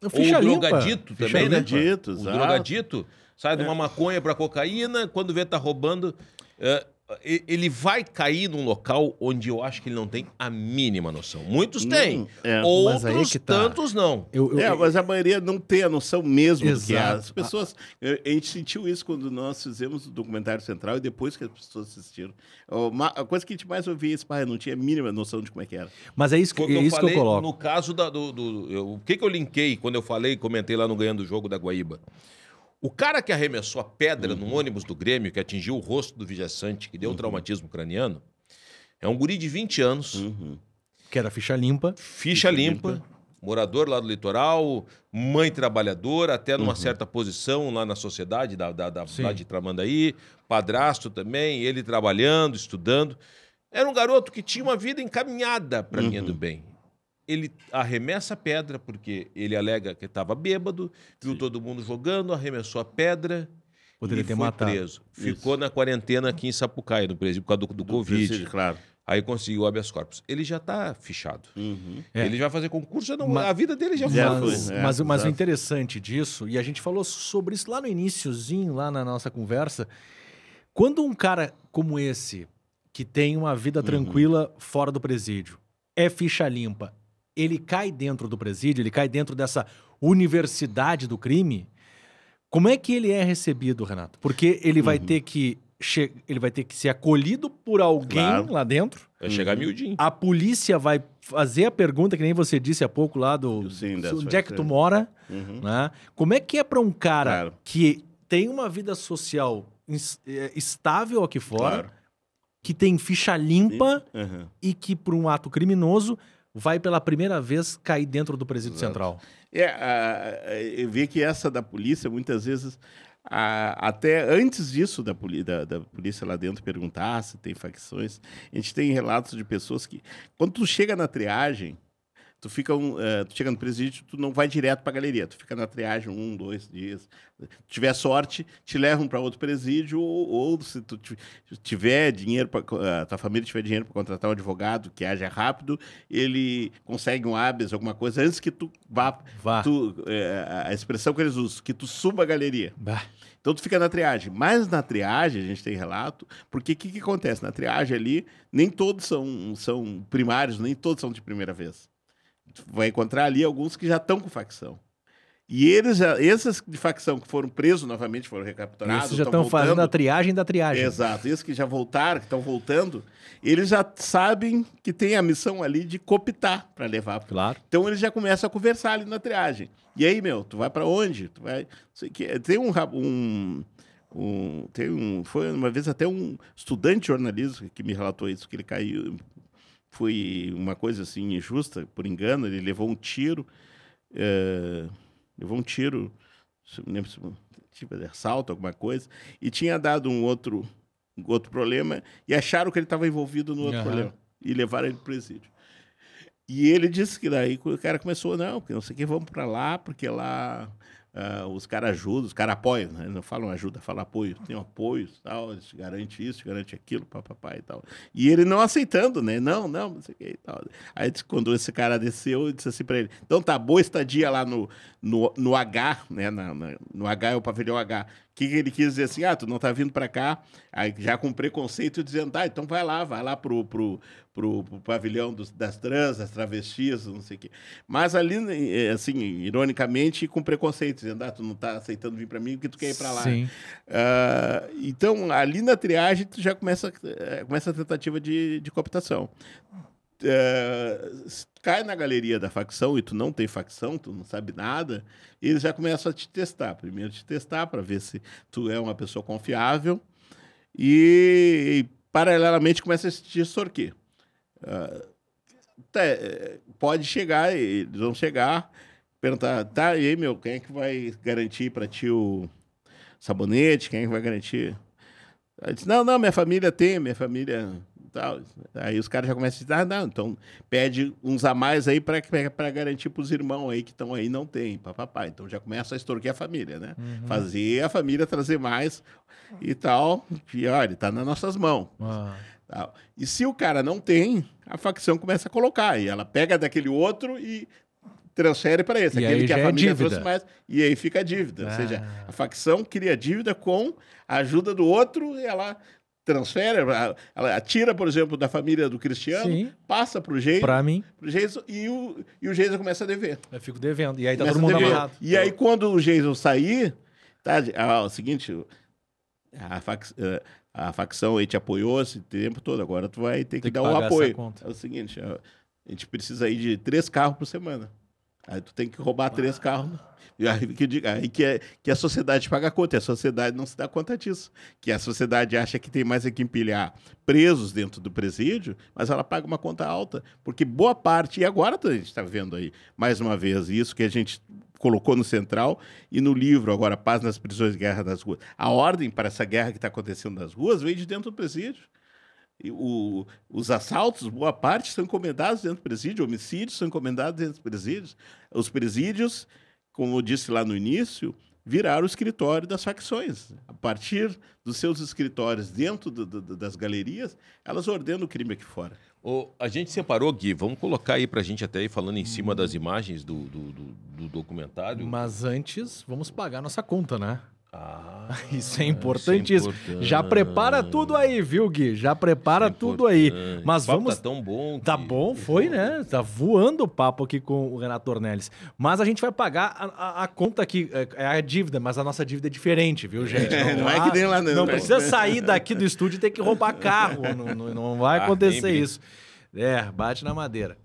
O Ou ficha o limpa. drogadito Ficha também, né? limpa. O exato. drogadito sai de uma maconha pra cocaína, quando vê tá roubando. é, ele vai cair num local onde eu acho que ele não tem a mínima noção. Muitos têm. é. Mas Outros aí que tá. tantos não. Eu, eu- É, mas a maioria não tem a noção mesmo do que é. Exato. As pessoas. eu- A gente sentiu isso quando nós fizemos o documentário central e depois que as pessoas assistiram. Uma- A coisa que a gente mais ouvia é isso, pai, não tinha a mínima noção de como é que era. Mas é isso que, é eu isso que eu coloco. no caso da- do. do- eu- o que, que eu linkei quando eu falei, comentei lá no Ganhando o Jogo da Guaíba? O cara que arremessou a pedra Uhum. no ônibus do Grêmio, que atingiu o rosto do viajante, que deu um traumatismo craniano, é um guri de 20 anos, Uhum. Que era ficha limpa. ficha limpa, morador lá do litoral, mãe trabalhadora, até numa certa posição lá na sociedade, da, da, da- Sim. lá de Tramandaí, padrasto também, ele trabalhando, estudando. Era um garoto que tinha uma vida encaminhada para linha do bem. Ele arremessa a pedra porque ele alega que estava bêbado, viu todo mundo jogando, arremessou a pedra Poderia e ter foi matado. preso. Ficou na quarentena aqui em Sapucaí, no presídio, por causa do, do Covid. Presídio, claro. Aí conseguiu o habeas corpus. Ele já está fichado. Uhum. É. Ele vai fazer concurso, já não, Ma- a vida dele já foi. Já Mas, é, mas, mas o interessante disso, e a gente falou sobre isso lá no iniciozinho, lá na nossa conversa, quando um cara como esse, que tem uma vida Uhum. tranquila fora do presídio, é ficha limpa, ele cai dentro do presídio, ele cai dentro dessa universidade do crime, como é que ele é recebido, Renato? Porque ele vai Uhum. ter que ele vai ter que ser acolhido por alguém Claro. lá dentro. Vai chegar miudinho. A polícia vai fazer a pergunta que nem você disse há pouco lá do Sim, onde é que tu mora, Uhum. né? Como é que é para um cara Claro. que tem uma vida social eh, estável aqui fora, Claro. que tem ficha limpa Uhum. e que por um ato criminoso vai pela primeira vez cair dentro do presídio Exato. central? É, a- eu vi que essa da polícia, muitas vezes, a- até antes disso da, da- da polícia lá dentro perguntar se tem facções, a gente tem relatos de pessoas que, quando tu chega na triagem, tu fica um, eh, tu chega no presídio, tu não vai direto para a galeria, tu fica na triagem um, dois dias. Se tiver sorte, te levam para outro presídio, ou, ou se tu ti- tiver dinheiro, pra, co- a tua família tiver dinheiro para contratar um advogado que haja rápido, ele consegue um habeas, alguma coisa, antes que tu vá Vá. tu, é, a expressão que eles usam, que tu suba a galeria. Bah. Então tu fica na triagem. Mas na triagem, a gente tem relato, porque o que, que acontece? Na triagem ali, nem todos são, são primários, nem todos são de primeira vez. Tu vai encontrar ali alguns que já estão com facção. E eles, já, esses de facção que foram presos novamente, foram recapturados. Esses já tão estão fazendo a triagem da triagem. Exato. Esses que já voltaram, que estão voltando, eles já sabem que tem a missão ali de cooptar para levar Claro. então eles já começam a conversar ali na triagem. E aí, meu, tu vai pra onde? Tu vai. sei que- Tem um, um, um- Tem um. Foi uma vez até um estudante de jornalismo que me relatou isso, que ele caiu. Foi uma coisa assim injusta, por engano, ele levou um tiro. eh, levou um tiro, me lembro se tipo de assalto, alguma coisa, e tinha dado um outro, um outro problema, e acharam que ele estava envolvido no outro Aham. problema. E levaram ele para presídio. E ele disse que daí o cara começou, não, porque não sei o que, vamos para lá, porque lá ah, os caras ajudam, os caras apoiam, né? Não falam ajuda, falam apoio. Tem apoio, tal, eles te garante isso, te garante aquilo, papapá e tal. E ele não aceitando, né? Não, não, não sei o que e tal. Aí quando esse cara desceu, eu disse assim para ele, então tá, boa estadia lá no, no, no H, né? Na, na- no H é o pavilhão H. O que, ele quis dizer assim? Ah, tu não tá vindo para cá, aí já com preconceito dizendo, ah, então vai lá, vai lá pro, pro, pro, pro pavilhão dos, das trans, das travestis, não sei o quê. Mas ali, eh, assim, ironicamente, com preconceito, dizendo, ah, tu não tá aceitando vir para mim porque tu quer ir para lá. Sim. Ah, então, ali na triagem, tu já começa, eh, começa a tentativa de, de cooptação. Tu cai na galeria da facção e tu não tem facção, tu não sabe nada, eles já começam a te testar. Primeiro te testar para ver se tu é uma pessoa confiável e, e, paralelamente começa a te tá, eh, pode chegar, eles vão chegar, perguntar, tá, aí, meu, quem é que vai garantir para ti o sabonete? Quem é que vai garantir? Aí disse, não, não, minha família tem, minha família tal. Aí os caras já começam a dizer, ah, não, então pede uns a mais aí para garantir para os irmãos aí que estão aí, não tem, papapá. Então já começa a extorquir a família, né? Fazer a família trazer mais e tal. E olha, tá nas nossas mãos. Ah. Tal. E se o cara não tem, a facção começa a colocar. E ela pega daquele outro e transfere para esse. E Aquele que a é família dívida. trouxe mais. E aí fica a dívida. Ou Ah. seja, a facção cria dívida com a ajuda do outro e ela transfere, ela- tira, por exemplo, da família do Cristiano, Sim. passa para o Geison, Pra mim, pro Geison e o, e o Geison começa a dever. eu fico devendo. E aí tá Começa todo mundo amarrado. E aí, quando o Jason sair, tá? ah, o seguinte, a, fac- eh, a facção aí te apoiou esse tempo todo, agora tu vai ter que Tem que dar o essa apoio. É o seguinte, a gente precisa aí de três carros por semana. Aí tu tem que roubar três carros. E aí que, aí que, é, que a sociedade paga a conta, e a sociedade não se dá conta disso. Que a sociedade acha que tem mais é que empilhar presos dentro do presídio, mas ela paga uma conta alta. Porque boa parte, e agora a gente está vendo aí, mais uma vez, isso que a gente colocou no central e no livro, agora, Paz nas Prisões, Guerra nas Ruas. A ordem para essa guerra que está acontecendo nas ruas veio de dentro do presídio. O- os assaltos, boa parte, são encomendados dentro do presídio, homicídios são encomendados dentro dos presídios. Os presídios, como eu disse lá no início, viraram o escritório das facções. A partir dos seus escritórios dentro do- do- das galerias, elas ordenam o crime aqui fora. A gente separou, Gui, vamos colocar aí pra gente até aí falando em cima das imagens do, do, do- do documentário. Mas antes, vamos pagar nossa conta, né? Ah, Isso é importantíssimo. importante. Já prepara tudo aí, viu, Gui? Já prepara Isso é tudo aí. Mas O papo vamos. Tá tão bom. Tá bom, foi, né? Tá voando o papo aqui com o Renato Ornelis. Mas a gente vai pagar a, a- a conta aqui, é é a dívida, mas a nossa dívida é diferente, viu, gente? Não é que nem lá não, Não precisa sair daqui do estúdio e ter que roubar carro. Não, não- não vai Ah, acontecer brinca. isso. É, bate na madeira.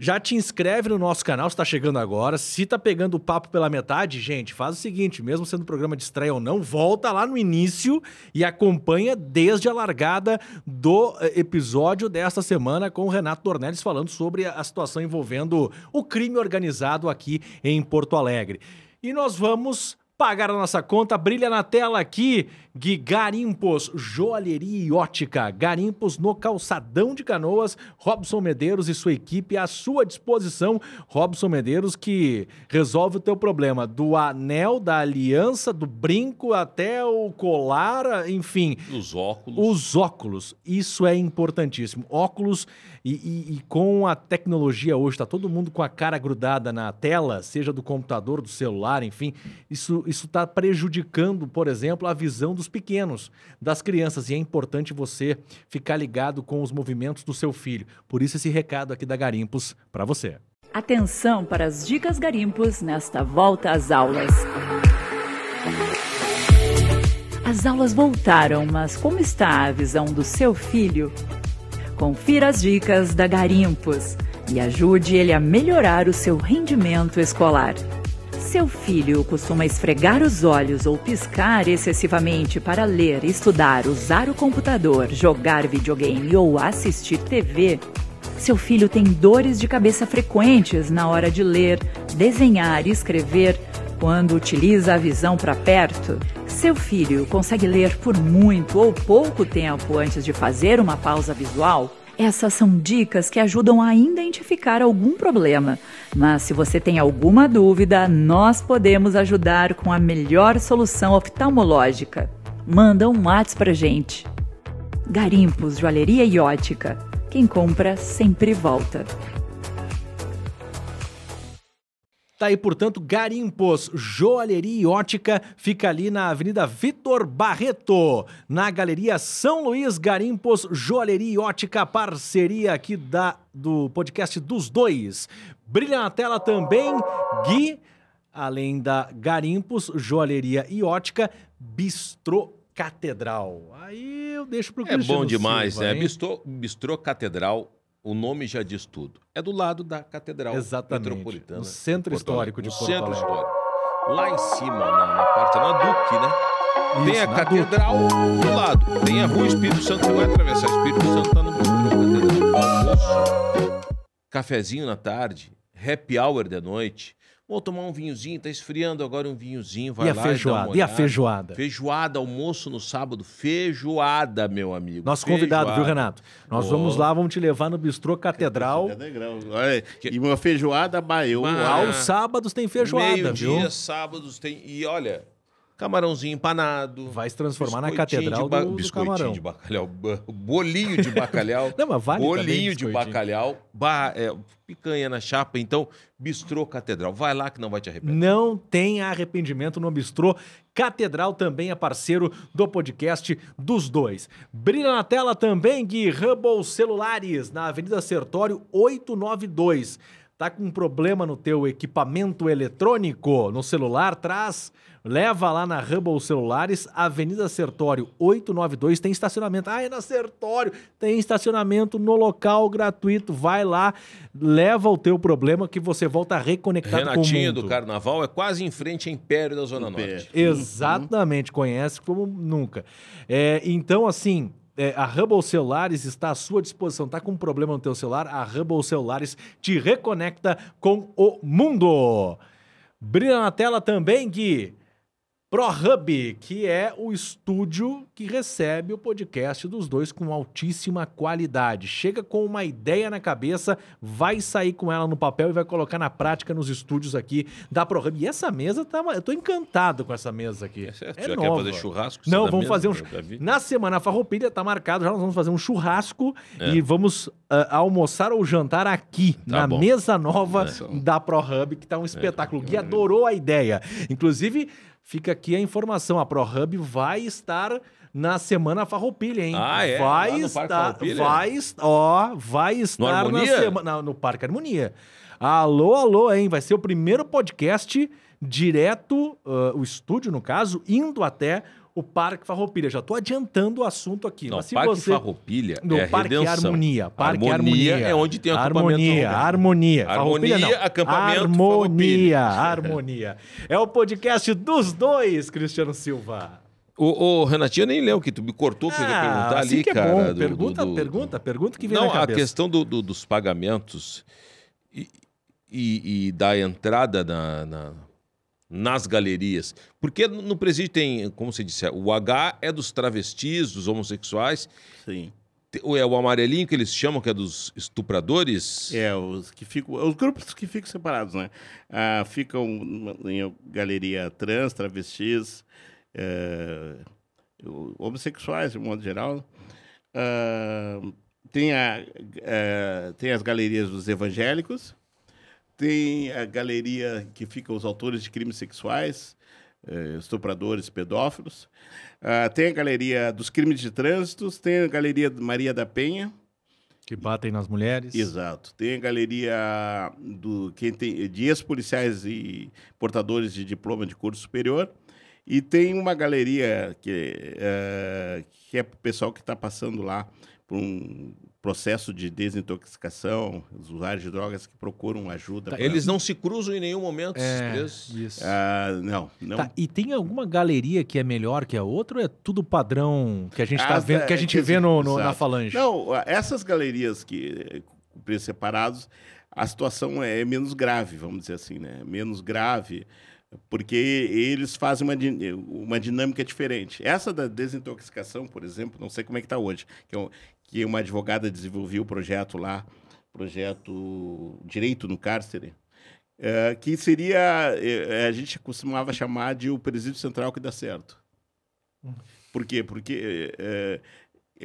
Já te inscreve no nosso canal se tá chegando agora. Se tá pegando o papo pela metade, gente, faz o seguinte, mesmo sendo programa de estreia ou não, volta lá no início e acompanha desde a largada do eh, episódio desta semana com o Renato Dornelles falando sobre a situação envolvendo o crime organizado aqui em Porto Alegre. E nós vamos pagar a nossa conta. Brilha na tela aqui, Gui Garimpos, Joalheria e Ótica. Garimpos no Calçadão de Canoas. Robson Medeiros e sua equipe à sua disposição. Robson Medeiros que resolve o teu problema. Do anel, da aliança, do brinco até o colar, enfim. Os óculos. Os óculos, isso é importantíssimo. Óculos e, e- e com a tecnologia hoje, está todo mundo com a cara grudada na tela, seja do computador, do celular, enfim. Isso está prejudicando, por exemplo, a visão dos pequenos, das crianças. E é importante você ficar ligado com os movimentos do seu filho. Por isso, esse recado aqui da Garimpos para você. Atenção para as dicas garimpos nesta volta às aulas. As aulas voltaram, mas como está a visão do seu filho? Confira as dicas da Garimpos e ajude ele a melhorar o seu rendimento escolar. Seu filho costuma esfregar os olhos ou piscar excessivamente para ler, estudar, usar o computador, jogar videogame ou assistir TV? Seu filho tem dores de cabeça frequentes na hora de ler, desenhar e escrever quando utiliza a visão para perto? Seu filho consegue ler por muito ou pouco tempo antes de fazer uma pausa visual? Essas são dicas que ajudam a identificar algum problema. Mas se você tem alguma dúvida, nós podemos ajudar com a melhor solução oftalmológica. Manda um WhatsApp pra gente. Garimpos, Joalheria e Ótica. Quem compra sempre volta. Tá aí, portanto, Garimpos, Joalheria e Ótica, fica ali na Avenida Vitor Barreto, na Galeria São Luís, Garimpos, Joalheria e Ótica, parceria aqui da, do podcast dos dois. Brilha na tela também, Gui, além da Garimpos, Joalheria e Ótica, Bistrô Catedral. Aí eu deixo pro É Cristiano bom demais, Silva, né? hein? Bistrô, Bistrô Catedral, o nome já diz tudo. É do lado da Catedral Exatamente, Metropolitana. no centro de Porto Alegre. histórico de Porto centro Alegre. histórico. Lá em cima, na, na parte, na Duque, né? Tem Isso, a na catedral do lado. Tem a rua Espírito Santo. Você vai atravessar. Espírito Santo tá no Catedral. Almoço, cafezinho na tarde, happy hour de noite. Vou tomar um vinhozinho, tá esfriando agora um vinhozinho, vai E a lá dá uma feijoada? E a olhada. feijoada? Feijoada, almoço no sábado, feijoada, meu amigo. Nosso convidado, viu, Feijoada. Renato? Nós Ó. vamos lá, vamos te levar no Bistrô Catedral. É degrau. Olha, E uma feijoada baiô. Bah. Aos sábados tem feijoada, viu? Meio-dia, sábados tem. E olha, camarãozinho empanado. Vai se transformar na catedral de ba- do, do biscoitinho camarão. de bacalhau, ba- bolinho de bacalhau. Não, mas vale bolinho de bacalhau, ba- é, picanha na chapa. Então, bistrô catedral. Vai lá que não vai te arrepender. Não tem arrependimento no Bistrô. Catedral também é parceiro do podcast dos dois. Brilha na tela também, Gui Hubble Celulares, na Avenida Sertório 892. Tá com um problema no teu equipamento eletrônico, no celular, traz, leva lá na Hubble Celulares, Avenida Sertório 892, tem estacionamento. Ah, é na Sertório, tem estacionamento no local gratuito. Vai lá, leva o teu problema que você volta reconectado com o Renatinho mundo. do Carnaval é quase em frente a Império da Zona Império. Norte. Exatamente, conhece como nunca. É, então, assim, é, a Hubble Celulares está à sua disposição. Tá com um problema no teu celular? A Hubble Celulares te reconecta com o mundo. Brilha na tela também, Gui. ProHub, que é o estúdio que recebe o podcast dos dois com altíssima qualidade. Chega com uma ideia na cabeça, vai sair com ela no papel e vai colocar na prática nos estúdios aqui da ProHub. E essa mesa tá. Eu tô encantado com essa mesa aqui. É certo? É Já nova. quer fazer churrasco? Não, vamos dá fazer um. Na semana farroupilha tá marcado, já nós vamos fazer um churrasco É. e vamos ah, almoçar ou jantar aqui, Tá na bom. mesa nova É. da ProHub, que tá um espetáculo. O Gui adorou a ideia. Inclusive, fica aqui a informação: a ProHub vai estar. Na semana farroupilha, hein? Ah, é? Vai no estar, vai, ó, vai estar na Harmonia? semana no Parque Harmonia. Alô, alô, hein? Vai ser o primeiro podcast direto, ah, o estúdio no caso, indo até o Parque Farroupilha. Já tô adiantando o assunto aqui. Não, mas se Parque você Farroupilha no é Parque Redenção. Harmonia, Parque Harmonia Harmonia. é onde tem acampamento Harmonia. Harmonia. Harmonia, não. acampamento Harmonia, Harmonia. É o podcast dos dois, Cristiano Silva. Ô, ô, Renatinho, eu nem lembro que tu me cortou eu ia perguntar assim ali, que é cara. bom. do- pergunta, do- do- pergunta, pergunta que vem Não, na a cabeça. questão do- do- dos pagamentos e, e- e da entrada na- na- nas galerias. Porque no presídio tem, como você disse, o H é dos travestis, dos homossexuais, Sim. é o amarelinho que eles chamam, que é dos estupradores. É, os que ficam. Os grupos que ficam separados, né? Ah, ficam em galeria trans, travestis, eh, homossexuais, de modo geral. Ah, tem, a, eh, tem as galerias dos evangélicos, tem a galeria que fica os autores de crimes sexuais, eh, estupradores, pedófilos. Ah, tem a galeria dos crimes de trânsito, tem a galeria Maria da Penha. Que batem nas mulheres. Exato. Tem a galeria do quem tem de ex-policiais e portadores de diploma de curso superior. E tem uma galeria que, eh, que é o pessoal que está passando lá por um processo de desintoxicação, usuários de drogas que procuram ajuda. pra- Eles não se cruzam em nenhum momento, É, presos. isso. Ah, não, não. Tá, e tem alguma galeria que é melhor que a outra ou é tudo padrão que a gente tá As vendo, que a gente quer vê no, no- na falange? Não, essas galerias que com preços separados, a situação é menos grave, vamos dizer assim, né? Menos grave, porque eles fazem uma, uma dinâmica diferente. Essa da desintoxicação, por exemplo, não sei como é que está hoje, que, é um- que uma advogada desenvolveu o projeto lá, projeto Direito no Cárcere, eh, que seria, eh, a gente costumava chamar de o presídio central que dá certo. Por quê? Porque eh,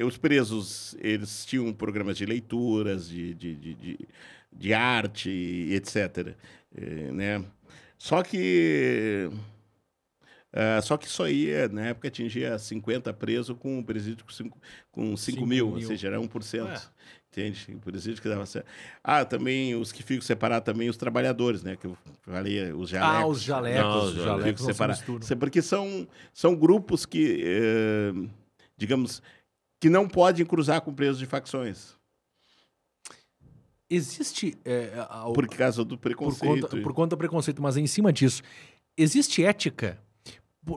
os presos, eles tinham programas de leituras, de, de, de, de, de arte, etc. né? Só que... ah, só que isso aí, eh, na época, atingia 50 presos com um presídio com 5 com cinco Cinco mil, mil. ou seja, era 1%. É. Entende? O presídio que dava certo. Ah, também os que ficam separados também, os trabalhadores, né? Que eu falei, os jalecos. ah, os jalecos, Não, os os jalecos, separados. é Porque são, são grupos que, eh, digamos, que não podem cruzar com presos de facções. Existe é, a- Por causa do por preconceito. conta, por conta do preconceito, mas em cima disso, existe ética?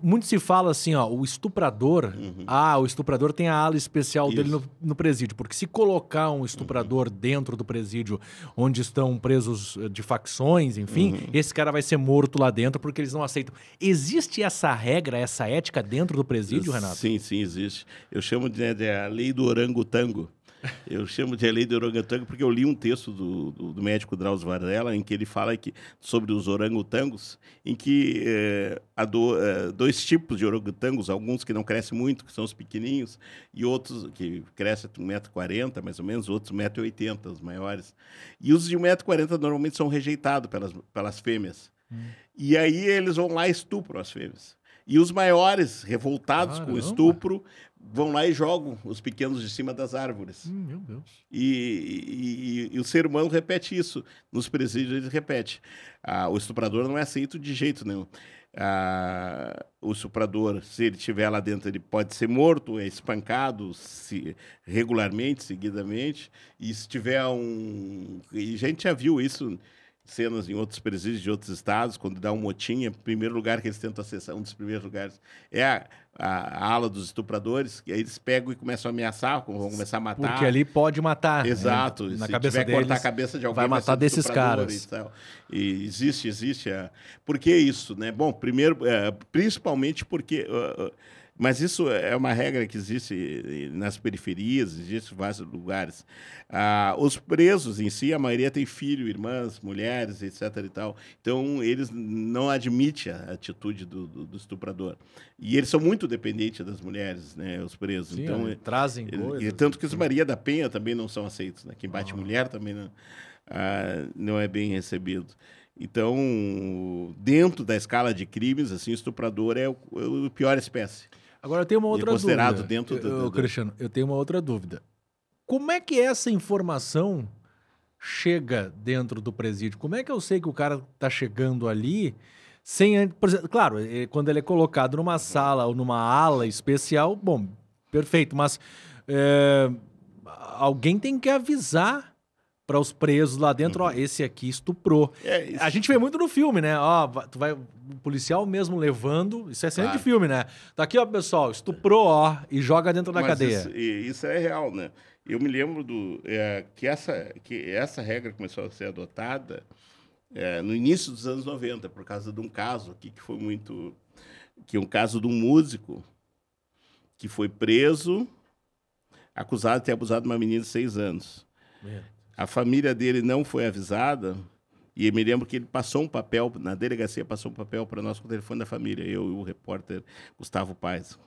Muito se fala assim, ó, o estuprador, Uhum. ah, o estuprador tem a ala especial dele Isso. no, no presídio, porque se colocar um estuprador dentro do presídio, onde estão presos eh, de facções, enfim, Uhum. esse cara vai ser morto lá dentro porque eles não aceitam. Existe essa regra, essa ética dentro do presídio, Renato? Sim, sim, existe. Eu chamo de, né, de a lei do orangotango. Eu chamo de a lei do orangotango porque eu li um texto do, do, do médico Drauzio Varela em que ele fala que, sobre os orangotangos, em que eh, há do, eh, dois tipos de orangotangos, alguns que não crescem muito, que são os pequenininhos, e outros que crescem 1,40m mais ou menos, outros 1,80m, os maiores. E os de 1,40m normalmente são rejeitados pelas, pelas fêmeas. E aí eles vão lá e estupram as fêmeas. E os maiores, revoltados com o Caramba. estupro, vão lá e jogam os pequenos de cima das árvores. Hum, meu Deus. E, e- e o ser humano repete isso. Nos presídios ele repete. Ah, o estuprador não é aceito de jeito nenhum. Ah, o estuprador, se ele estiver lá dentro, ele pode ser morto, é espancado se- regularmente, seguidamente. E se tiver um. E a gente já viu isso cenas em outros presídios de outros estados, quando dá um motim, é o primeiro lugar que eles tentam acessar, um dos primeiros lugares, é a, a- a ala dos estupradores, e aí eles pegam e começam a ameaçar, vão começar a matar. Porque ali pode matar. né? Exato. Na se cabeça tiver que cortar a deles, cabeça de alguém, vai matar ser desses caras. E, tal. E existe, existe. A... Por que isso, né? Bom, primeiro, é, principalmente porque... uh, uh, mas isso é uma regra que existe nas periferias, existe em vários lugares. Ah, os presos em si, a maioria tem filho, irmãs, mulheres, etc. e tal. Então, eles não admitem a atitude do, do- do estuprador. E eles são muito dependentes das mulheres, né, os presos. Sim, então, né? trazem e- coisas. E tanto que os Maria da Penha também não são aceitos. Né? Quem bate mulher também não, ah, não é bem recebido. Então, dentro da escala de crimes, assim, estuprador é o, é o pior espécie. Agora eu tenho uma outra considerado dúvida. dentro do- do- Cristiano, eu tenho uma outra dúvida. Como é que essa informação chega dentro do presídio? Como é que eu sei que o cara tá chegando ali sem, exemplo, claro, eh, quando ele é colocado numa sala ou numa ala especial, bom, perfeito, mas eh, alguém tem que avisar para os presos lá dentro, ó, esse aqui estuprou. É, A gente vê muito no filme, né? Ó, tu vai, o policial mesmo levando, isso é cena Claro. de filme, né? Tá aqui, ó, pessoal, estuprou, ó, e joga dentro da Mas cadeia. Isso, isso é real, né? Eu me lembro do, é, que, essa, que essa regra começou a ser adotada é, no início dos anos 90, por causa de um caso aqui que foi muito. que é um caso de um músico que foi preso, acusado de ter abusado de uma menina de seis anos. A família dele não foi avisada. E eu me lembro que ele passou um papel, na delegacia passou um papel para nós com o telefone da família, eu e o repórter Gustavo Paes.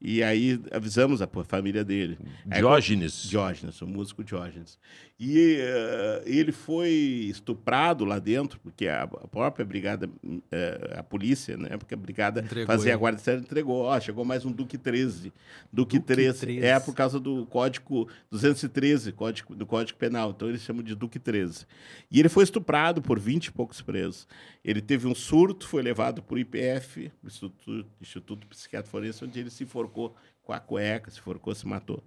E aí avisamos a família dele. Aí, Diógenes. Diógenes, o músico Diógenes. E eh, ele foi estuprado lá dentro, porque a, a própria brigada, eh, a polícia, né? Porque a brigada Entregou fazia a ele. guarda séria, entregou. Ó, chegou mais um Duque 13. Duque, Duque 13. 13. É por causa do código 213, código, do Código Penal. Então eles chamam de Duque 13. E ele foi estuprado por 20 e poucos presos. Ele teve um surto, foi levado para o IPF, Instituto, Instituto Psiquiátrico Forense, onde ele se enforcou com a cueca, se enforcou, se matou.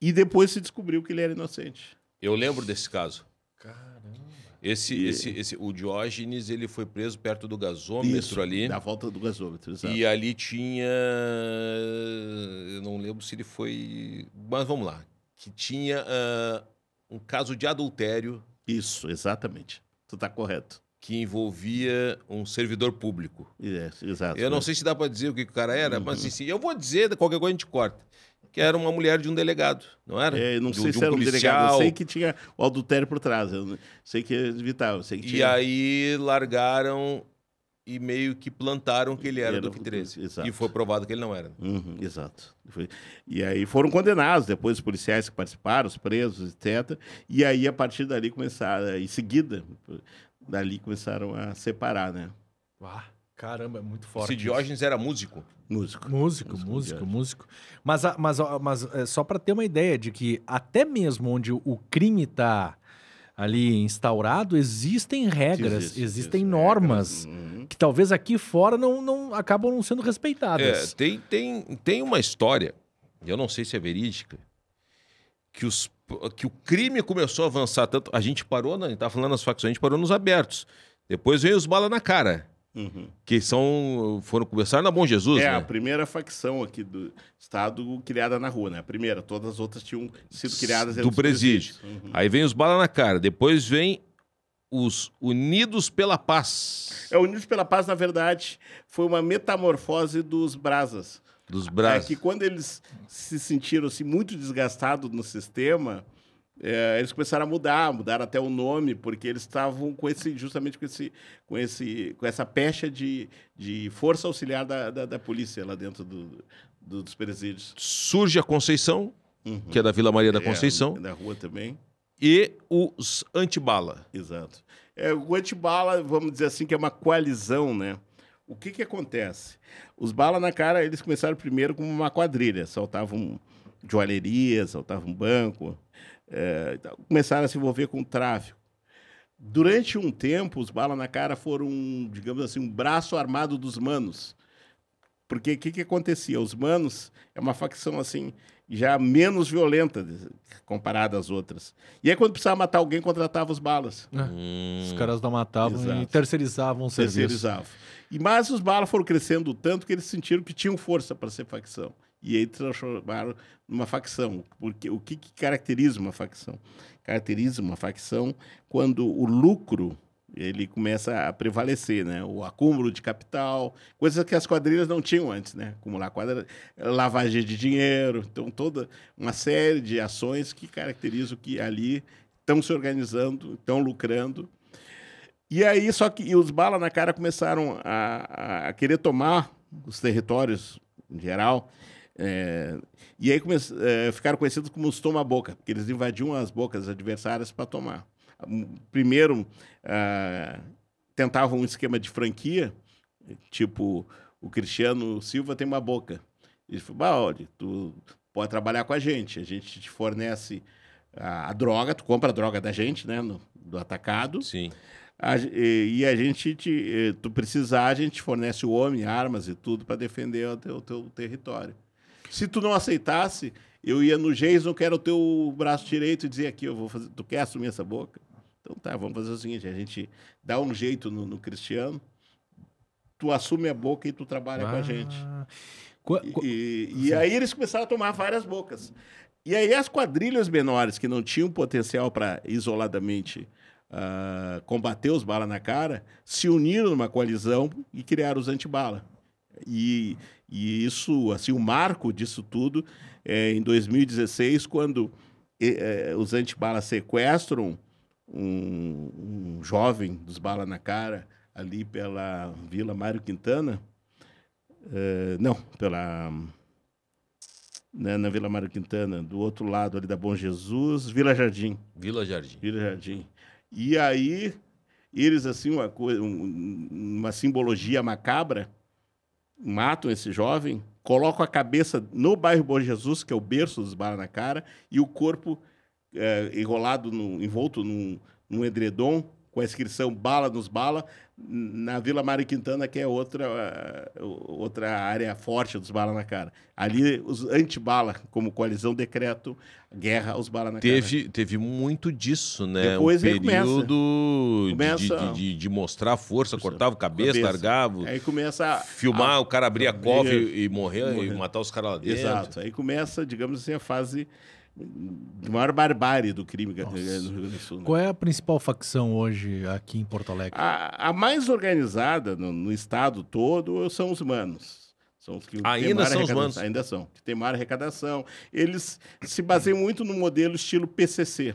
E depois se descobriu que ele era inocente. Eu lembro desse caso. Caramba. Esse, E- esse, esse, o Diógenes, ele foi preso perto do gasômetro Isso, ali. Da volta do gasômetro, exato. E ali tinha. Eu não lembro se ele foi. Mas vamos lá. Que tinha ah, um caso de adultério Isso, exatamente. Tu está correto. que envolvia um servidor público. É, exato. Eu não sei se dá para dizer o que, o cara era, mas assim, eu vou dizer, qualquer coisa a gente corta. Que era uma mulher de um delegado, não era? É, eu não De- sei de se era um delegado. Eu policial. sei que tinha o adultério por trás. Eu sei que é vital. Eu sei que E tinha... aí largaram e meio que plantaram que ele era, Era do o- 13. exato. E foi provado que ele não era. Uhum, exato. Foi- E aí foram condenados depois os policiais que participaram, os presos, etc. E aí, a partir dali, começaram, em seguida, dali começaram a separar, né? Ah, caramba, é muito forte. Esse isso. Diógenes era músico. Músico, Músico. Músico, músico, músico. Mas, mas, mas é, só para ter uma ideia de que até mesmo onde o crime está ali instaurado, existem regras, Existe, existem existe normas regras, uhum. que talvez aqui fora não, não acabam não sendo É, respeitadas. tem, tem, tem uma história, eu não sei se é verídica, que, os, que o crime começou a avançar tanto. A gente parou, na- a gente estava falando nas facções, a gente parou nos abertos. Depois veio os bala na cara, Uhum. que são. foram começar na Bom Jesus, É, né? a primeira facção aqui do Estado criada na rua, né? A primeira, todas as outras tinham sido criadas do presídio. Uhum. Aí vem os bala na cara. Depois vem os Unidos pela Paz. É, Unidos pela Paz, na verdade, foi uma metamorfose dos brasas. Dos É braços. que quando eles se sentiram assim, muito desgastados no sistema, é, eles começaram a mudar, mudaram até o nome, porque eles estavam com esse, justamente com, esse, com, esse, com essa pecha de, de força auxiliar da, da, da polícia lá dentro do, do- dos presídios. Surge a Conceição, que é da Vila Maria da Conceição, É, da rua também. e os antibala. Exato. É, o antibala, vamos dizer assim, que é uma coalizão, né? O que que acontece? Os bala na cara, eles começaram primeiro como uma quadrilha, saltavam joalheria, saltavam banco, é, começaram a se envolver com tráfico. Durante um tempo, os bala na cara foram, digamos assim, um braço armado dos manos. Porque o que, que acontecia? Os manos é uma facção assim já menos violenta comparada às outras. E aí, quando precisava matar alguém, contratava os balas. Os caras não matavam e Exato. terceirizavam o serviço. terceirizavam. E mas os balas foram crescendo tanto que eles sentiram que tinham força para ser facção. E aí transformaram numa facção. Porque o que, que caracteriza uma facção? Caracteriza uma facção quando o lucro ele começa a prevalecer, né? O acúmulo de capital, coisas que as quadrilhas não tinham antes, né? Acumular quadra, lavagem de dinheiro, então toda uma série de ações que caracterizam que ali estão se organizando, estão lucrando e aí, só que os balas na cara começaram a- a querer tomar os territórios em geral. É, e aí come, é, ficaram conhecidos como os toma-boca, porque eles invadiam as bocas adversárias para tomar. Primeiro, ah, tentavam um esquema de franquia, tipo, o Cristiano Silva tem uma boca. Ele falou, bah, olha, tu pode trabalhar com a gente, a gente te fornece a, a droga, tu compra a droga da gente, né, no- do atacado, Sim. a e, e a gente, te, tu precisar, a gente fornece o homem, armas e tudo para defender o teu, teu território. Se tu não aceitasse, eu ia no Jason, que era o teu braço direito, e dizia aqui, eu vou fazer, tu quer assumir essa boca? Então tá, vamos fazer o seguinte, a gente dá um jeito no, no Cristiano, tu assume a boca e tu trabalha com a gente. Ah. Qua- qua- E, e aí eles começaram a tomar várias bocas. E aí as quadrilhas menores, que não tinham potencial para isoladamente ah, combater os bala na cara, se uniram numa coalizão e criaram os antibala. E, e isso, assim, o marco disso tudo é em 2016, quando eh, os antibala sequestram um, um jovem dos bala na cara ali pela Vila Mário Quintana. Eh, não, pela. né, na Vila Mário Quintana, do outro lado ali da Bom Jesus, Vila Jardim. Vila Jardim. Vila Jardim. E aí, eles, assim, uma, coisa, um- uma simbologia macabra, matam esse jovem, colocam a cabeça no bairro Bom Jesus, que é o berço dos balas na cara, e o corpo eh, enrolado, no, envolto num, num edredom, com a inscrição bala nos bala, na Vila Mário Quintana, que é outra, eh, outra área forte dos balas na cara. Ali, os anti-bala, como coalizão, decretam guerra aos balas na cara. Teve, teve muito disso, né? Depois um aí começa. período de- Começa- de, de, de mostrar força, cortava a cabeça, Cabeça. largava, Aí começa a, filmar, o cara abrir a cova e, e morrer, e morrer. matar os caras lá dentro. Exato. Aí começa, digamos assim, a fase maior barbárie do crime no Rio Grande do Sul. né? Qual é a principal facção hoje aqui em Porto Alegre? A, a mais organizada no, no estado todo são os manos. São os que têm Ainda maior são os arrecadação. manos? Ainda são. Que tem maior arrecadação. Eles se baseiam muito no modelo estilo PCC.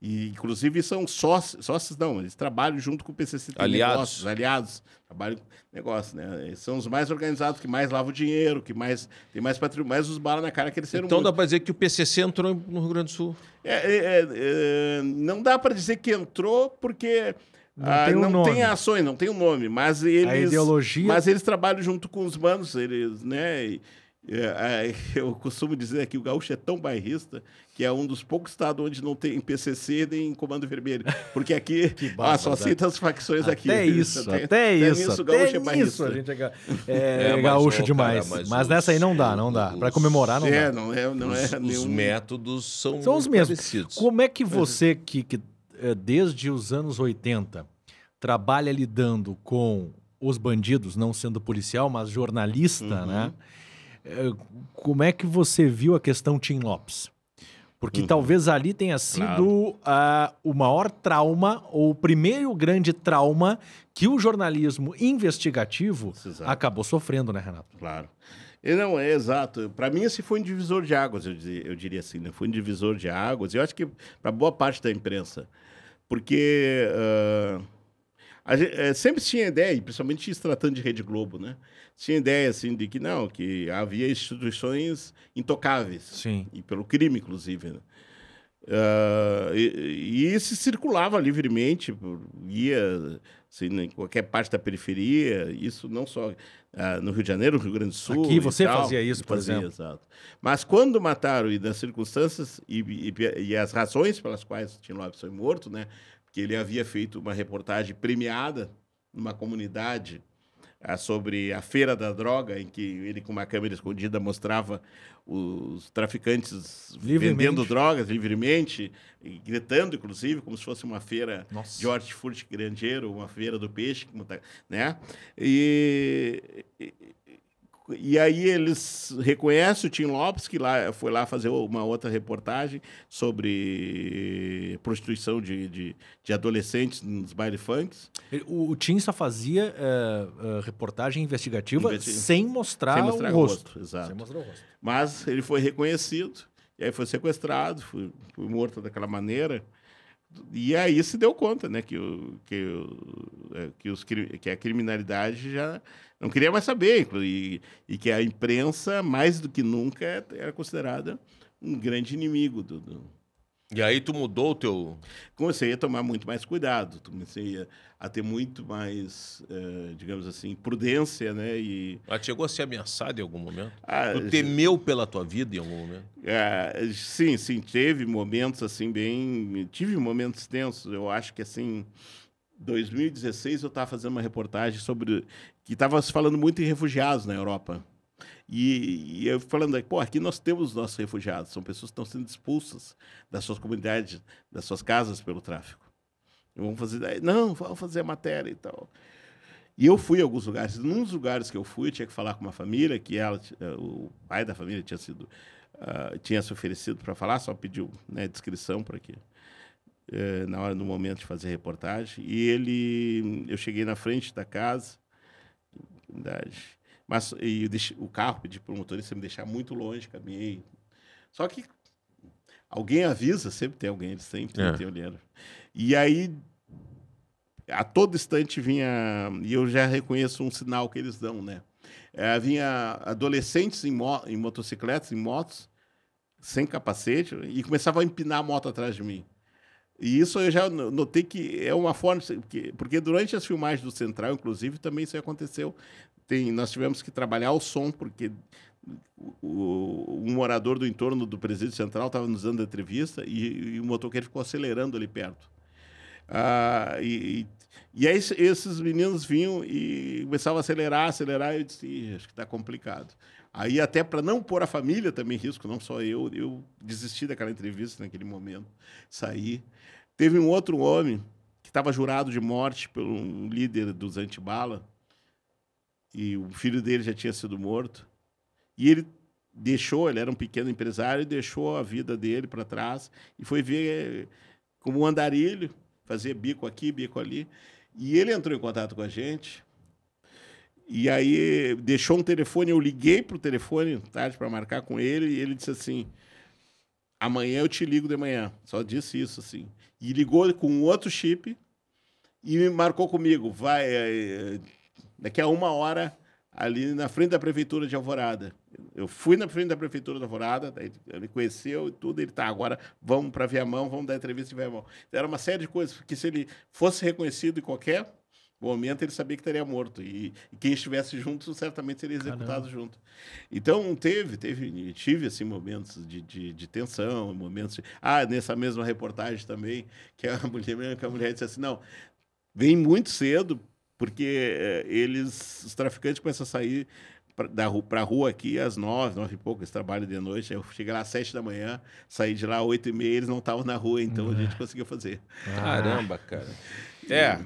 E, inclusive, são sócios, sócios não, eles trabalham junto com o PCC. tem Aliados. Negócios, aliados. Trabalham com negócio, né? Eles são os mais organizados, que mais lavam dinheiro, que mais tem mais patrimônio, mais os balas na cara cresceram Então muito. dá pra dizer que o PCC entrou no Rio Grande do Sul. É, é, é, é, não dá para dizer que entrou porque Não ah, tem um não tem ações, não tem um nome, mas eles ideologia- mas eles trabalham junto com os manos, eles, né? e, é, é, eu costumo dizer que o gaúcho é tão bairrista que é um dos poucos estados onde não tem PCC nem Comando Vermelho, porque aqui ah, só aceita as facções aqui. Até isso, Tem- até tem isso, o gaúcho até é bairrista. isso. A gente é, é É, mas, gaúcho demais. cara, mas mas nessa aí não os- dá, não dá. Pra os- comemorar não É, dá. não é, não os, é os nenhum... métodos são, São os mesmos. parecidos. Como é que você, que, que desde os anos 80 trabalha lidando com os bandidos, não sendo policial, mas jornalista, Uhum. né? Como é que você viu a questão Tim Lopes? Porque talvez ali tenha sido ah, o maior trauma, ou o primeiro grande trauma que o jornalismo investigativo Exato. acabou sofrendo, né, Renato? Claro. E não, é exato. Para mim, esse foi um divisor de águas, eu, diria, eu diria assim, né? Foi um divisor de águas. Eu acho que para boa parte da imprensa. Porque a gente, eh, sempre se tinha ideia, principalmente se tratando de Rede Globo, né? Tinha ideia, assim, de que não, que havia instituições intocáveis. Sim. E pelo crime, inclusive, né? Ah, e, e isso circulava livremente, ia assim, em qualquer parte da periferia, isso não só ah, no Rio de Janeiro, no Rio Grande do Sul. Aqui você tal, fazia isso, por fazia, exemplo. Exato. Mas quando mataram, e das circunstâncias e, e- e as razões pelas quais Tim Lopes foi morto, né? Porque ele havia feito uma reportagem premiada numa comunidade ah, sobre a feira da droga, em que ele, com uma câmera escondida, mostrava os traficantes vendendo drogas livremente, gritando, inclusive, como se fosse uma feira Nossa. de hortifruti grandeiro, uma feira do peixe, tá- né? E, e, aí eles reconhecem o Tim Lopes, que lá, foi lá fazer uma outra reportagem sobre prostituição de, de, de adolescentes nos baile funks. O, o Tim só fazia eh, eh, reportagem investigativa Investi- sem mostrar, Sem mostrar o rosto. exato. Sem mostrar o rosto. Mas ele foi reconhecido, e aí foi sequestrado, foi, foi morto daquela maneira. E aí se deu conta, né, que, o, que, o, é, que, os, que a criminalidade já não queria mais saber, e, e que a imprensa, mais do que nunca, era considerada um grande inimigo do, do, E aí tu mudou o teu. comecei a tomar muito mais cuidado, comecei a, a ter muito mais, eh, digamos assim, prudência, né? E Ela chegou a ser ameaçada em algum momento? ah, Tu temeu pela tua vida em algum momento? ah, sim, sim, teve momentos assim bem, tive momentos tensos. Eu acho que assim, 2016 eu estava fazendo uma reportagem sobre que estava se falando muito em refugiados na Europa. E, e eu falando, pô, aqui nós temos os nossos refugiados, são pessoas que estão sendo expulsas das suas comunidades, das suas casas pelo tráfico. E Vamos fazer, não, vamos fazer a matéria e tal. E eu fui a alguns lugares. Num dos lugares que eu fui, eu tinha que falar com uma família, que ela, eh, o pai da família tinha sido, ah, tinha se oferecido para falar, só pediu né, descrição para que eh, na hora, no momento de fazer reportagem. E ele, eu cheguei na frente da casa, verdade, mas e eu deixei- o carro pedi para o motorista me deixar muito longe, caminhei. Só que alguém avisa, sempre tem alguém, eles sempre É. tem olhando. E aí a todo instante vinha, e eu já reconheço um sinal que eles dão, né? É, vinha adolescentes em, mo em motocicletas, em motos, sem capacete, e começava a empinar a moto atrás de mim. E isso eu já no- notei que é uma forma, porque, porque durante as filmagens do Central, inclusive, também isso aconteceu. Tem, nós tivemos que trabalhar o som, porque o, um morador do entorno do presídio central estava nos dando entrevista e, e o motoqueiro ficou acelerando ali perto. Ah, e, e, e aí esse- esses meninos vinham e começavam a acelerar, acelerar, e eu disse, "Ih, acho que está complicado. Aí até para não pôr a família também em risco, não só eu, eu desisti daquela entrevista naquele momento, saí. Teve um outro homem que estava jurado de morte por um líder dos antibala, e o filho dele já tinha sido morto, e ele deixou, ele era um pequeno empresário, deixou a vida dele para trás, e foi ver como um andarilho, fazer bico aqui, bico ali. E ele entrou em contato com a gente. E aí deixou um telefone, eu liguei para o telefone tarde para marcar com ele e ele disse assim: "Amanhã eu te ligo de manhã". Só disse isso assim. E ligou com outro chip e me marcou comigo, vai eh, daqui a uma hora ali na frente da prefeitura de Alvorada. Eu fui na frente da prefeitura de Alvorada, ele conheceu e tudo, ele tá agora vamos para Viamão, vamos dar entrevista em Viamão. Era uma série de coisas que se ele fosse reconhecido em qualquer momento ele sabia que estaria morto e, e quem estivesse junto certamente seria executado junto. Então teve, teve, tive assim momentos de, de, de tensão, momentos. De, ah, nessa mesma reportagem também que a mulher, que a mulher disse assim, não, vem muito cedo porque eh, eles, os traficantes começam a sair pra, da rua, para a rua aqui às nove, nove e pouco, eles trabalham de noite. Eu cheguei lá às sete da manhã, saí de lá às oito e meia, eles não estavam na rua, então a gente conseguiu fazer. Caramba, cara. É.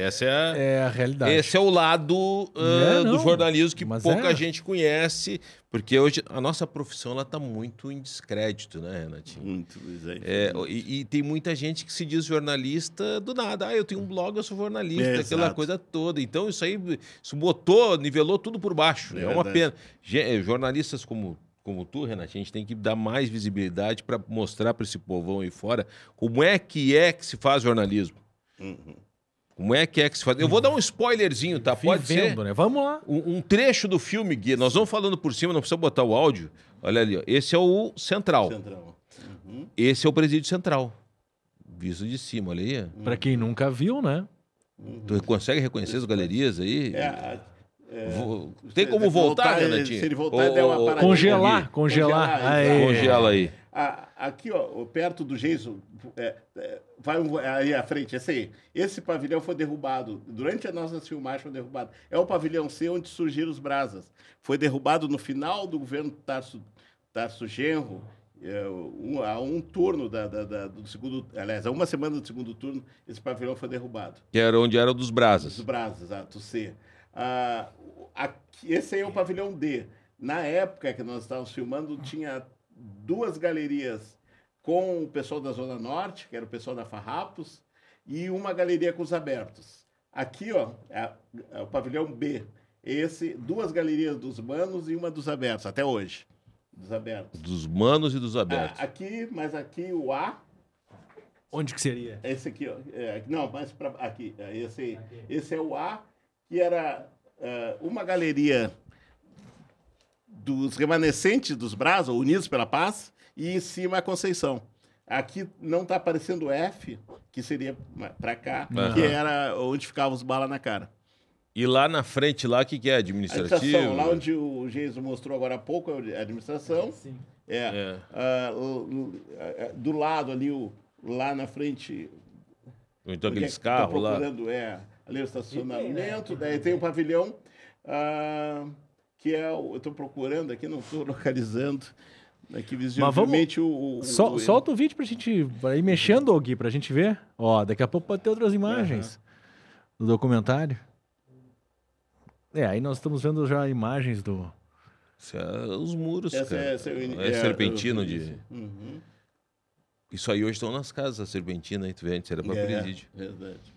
Essa é a... É a realidade. Esse é o lado ah, É, do jornalismo que Mas pouca é. gente conhece, porque hoje a nossa profissão ela tá muito em descrédito, né, Renatinho? Muito, aí. É, e, e tem muita gente que se diz jornalista do nada. Ah, eu tenho um blog, eu sou jornalista, É, aquela exato. coisa toda. Então isso aí isso botou, nivelou tudo por baixo. É É, uma pena. Ge- Jornalistas como, como tu, Renatinho, a gente tem que dar mais visibilidade para mostrar para esse povão aí fora como é que é que se faz jornalismo. Uhum. Como é que é que se faz. Eu vou dar um spoilerzinho, tá? Pode ser. Vivendo, né? Vamos lá. Um, um trecho do filme, Gui. Nós vamos falando por cima, não precisa botar o áudio. Olha ali, ó. Esse é o central. Centrão. Esse é o presídio central. Visto de cima, olha aí. ó. Pra quem nunca viu, né? Tu consegue reconhecer as galerias aí? É, a- Vo- Tem como voltar, ele- Renatinho? Se ele voltar, Ô, der uma paradinha. Congelar, congelar. Congelar, Aí. Congela aí. Ah, aqui, ó, perto do Geiso, é, é, vai um, aí à frente, esse aí. Esse pavilhão foi derrubado. Durante a nossa filmagem foi derrubado. É o pavilhão C onde surgiram os brasas. Foi derrubado no final do governo Tarso, Tarso Genro, é, um, a um turno da, da- da- do segundo... Aliás, a uma semana do segundo turno, esse pavilhão foi derrubado. Que era onde era o dos Os brasas. brasas, exato, C. Ah, aqui- esse aí é o pavilhão D. Na época que nós estávamos filmando, tinha duas galerias com o pessoal da Zona Norte, que era o pessoal da Farrapos, e uma galeria com os abertos. Aqui, ó, é, é o pavilhão B. Esse, duas galerias dos manos e uma dos abertos, até hoje. Dos abertos. Dos manos e dos abertos. Ah, aqui, mas aqui o A Onde que seria? esse aqui, ó. É, não, mais para aqui. é, Esse, esse é o A, que era é, uma galeria dos remanescentes dos Brás, ou Unidos pela Paz, e em cima a Conceição. Aqui não está aparecendo o F, que seria para cá, Aham. que era onde ficavam os balas na cara. E lá na frente, lá, o que, que é? A Administrativo? administração, lá onde o Geiso mostrou agora há pouco, é a administração. Sim. É. É. O- o- ah, do lado ali, o, lá na frente, então aqueles tô carros lá. É, ali o estacionamento, né? daí tem um pavilhão, ah, que é o. Eu estou procurando aqui, não estou localizando. Aqui visivelmente o, o- Sol- o- solta o vídeo pra gente pra ir mexendo, Gui, pra gente ver. Ó, daqui a pouco pode ter outras imagens do documentário. É, aí nós estamos vendo já imagens do. É os muros, Essa cara. é- essa é o in- é, é, serpentino de... Uhum. Isso aí hoje estão nas casas, a serpentina, aí tu vê, antes era pra É, presídio. verdade.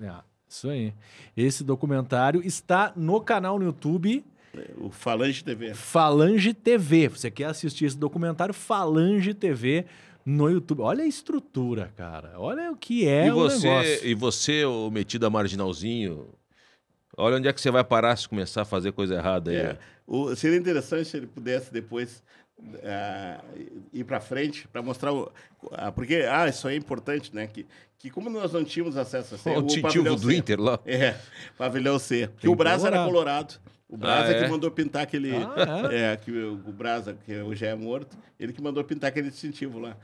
É, isso aí. Esse documentário está no canal no YouTube O Falange TV. Falange TV. Você quer assistir esse documentário Falange TV no YouTube? Olha a estrutura, cara. Olha o que é e, o você, negócio. e você, o metido a marginalzinho, olha onde é que você vai parar se começar a fazer coisa errada aí. É. O- seria interessante se ele pudesse depois ah, ir para frente para mostrar o, ah, porque ah isso aí é importante né que que como nós não tínhamos acesso a Ó, o pavilhão do C- Inter lá. é pavilhão C que Tem o Brasa era colorado. O Brasa Ah, é? que mandou pintar aquele Ah, é? que o, o Brasa que hoje é morto ele que mandou pintar aquele distintivo lá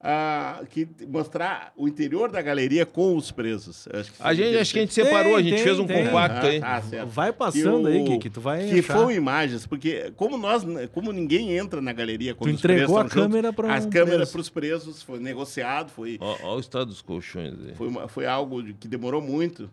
Ah, que mostrar o interior da galeria com os presos que A gente, acho que a gente Tem, separou, a gente tem, fez um tem. compacto aí. Ah, certo. Vai passando aí, Gui, que tu vai Que achar. foram imagens, porque como nós, como ninguém entra na galeria quando Tu os presos entregou a câmera pra um As câmeras para os presos, foi negociado, foi, ó o estado dos colchões aí. foi, uma- foi algo que demorou muito.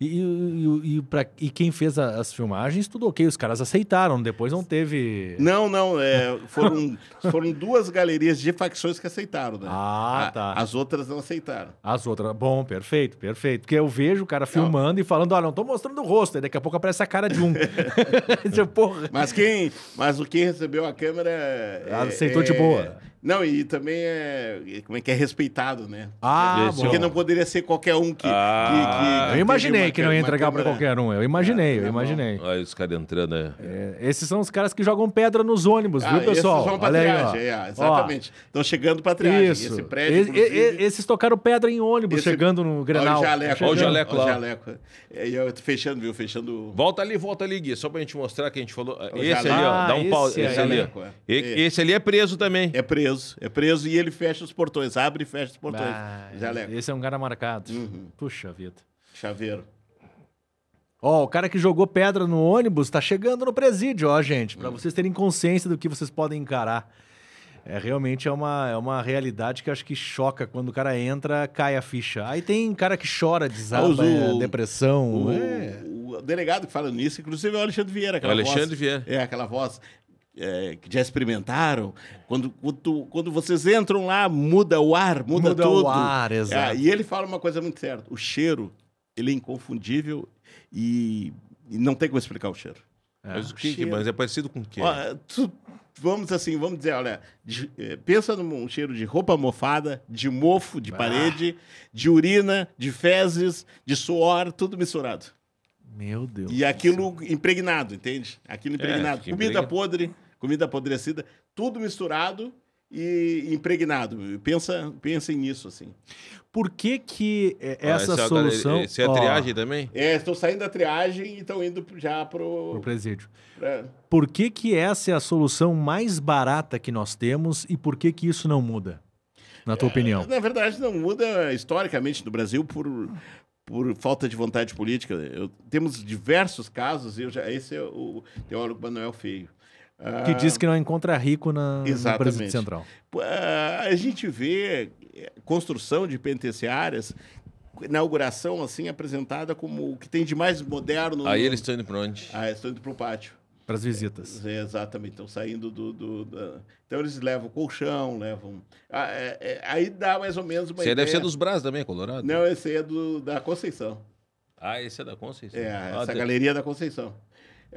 E, e, e, pra- e quem fez a- as filmagens, tudo ok. Os caras aceitaram. Depois não teve. Não, não, é, foram, foram duas galerias de facções que aceitaram, né? Ah, A- tá. As outras não aceitaram. As outras. Bom, perfeito, perfeito. Porque eu vejo o cara filmando e falando: olha, não tô mostrando o rosto. Aí daqui a pouco aparece a cara de um. Tipo, Porra. Mas quem, mas o quem recebeu a câmera é, Aceitou de é- boa. Não, e também é, como é que é respeitado, né? Ah, Esse bom. Porque não poderia ser qualquer um que, Ah. que- que Eu imaginei que não ia entregar pra câmera- qualquer um. Eu imaginei, eu tá bom. imaginei. Olha os caras entrando aí. É, esses são os caras que jogam pedra nos ônibus, Ah, viu, pessoal? Esses vão pra Olha aí, é, exatamente. Estão chegando para triagem. Isso. Esse prédio, E- e- e- esses tocaram pedra em ônibus Esse- chegando no Grenal. Olha o jaleco. Olha o Olha jaleco o lá. jaleco. É, e eu tô fechando, viu? Fechando... Volta ali, volta ali, Gui, só pra gente mostrar que a gente falou. O Esse jaleco. ali, ó, Ah, dá um pau. esse ali. Jaleco, é. É. Esse ali é preso também. É preso. É preso e ele fecha os portões. Abre e fecha os portões. Ah, esse é um cara marcado. Uhum. Puxa vida. Chaveiro. Ó, o cara que jogou pedra no ônibus tá chegando no presídio, ó, gente, Hum. pra vocês terem consciência do que vocês podem encarar. É realmente é uma, é uma realidade que acho que choca quando o cara entra, cai a ficha. Aí tem cara que chora, desaba, o- é, depressão. O, é. o delegado que fala nisso, inclusive é o Alexandre Vieira. Aquela O Alexandre voz, Vieira. É, aquela voz é, que já experimentaram. Quando, quando, quando vocês entram lá, muda o ar, muda, Muda o tudo. ar, exato. É, e ele fala uma coisa muito certa. O cheiro, ele é inconfundível e, e não tem como explicar o cheiro. Mas, o que, que- cheiro. mas é parecido com o quê? Ó, tu- vamos assim, vamos dizer, olha, de- eh, pensa num cheiro de roupa mofada, de mofo, de parede, de urina, de fezes, de suor, tudo misturado. Meu Deus. E aquilo impregnado, entende? Aquilo impregnado. fica comida impregna- podre, comida apodrecida, tudo misturado e impregnado. Pensa, pensem nisso, assim. Por que que é, Ah, essa essa é a- solução... Essa é a Ó, triagem também? É, estão saindo da triagem e estão indo já pro pro... presídio. pra- Por que que essa é a solução mais barata que nós temos e por que que isso não muda? Na tua opinião. Na verdade, não muda historicamente no Brasil por, por falta de vontade política. Eu- temos diversos casos, eu já, esse é o teólogo Manuel Feio. Que Ah, diz que não encontra rico na, no presídio central. Ah, a gente vê eh, construção de penitenciárias, inauguração assim apresentada como o que tem de mais moderno. Aí no- eles estão indo pra onde? Ah, estão indo para o pátio. Para as visitas. É, exatamente, estão saindo do. do- da- Então eles levam colchão, levam. Ah, é- é- aí dá mais ou menos uma Você ideia. deve ser dos Brás também, Colorado? Não, esse aí é do, da Conceição. Ah, esse é da Conceição. É, Ah, essa tem- galeria da Conceição.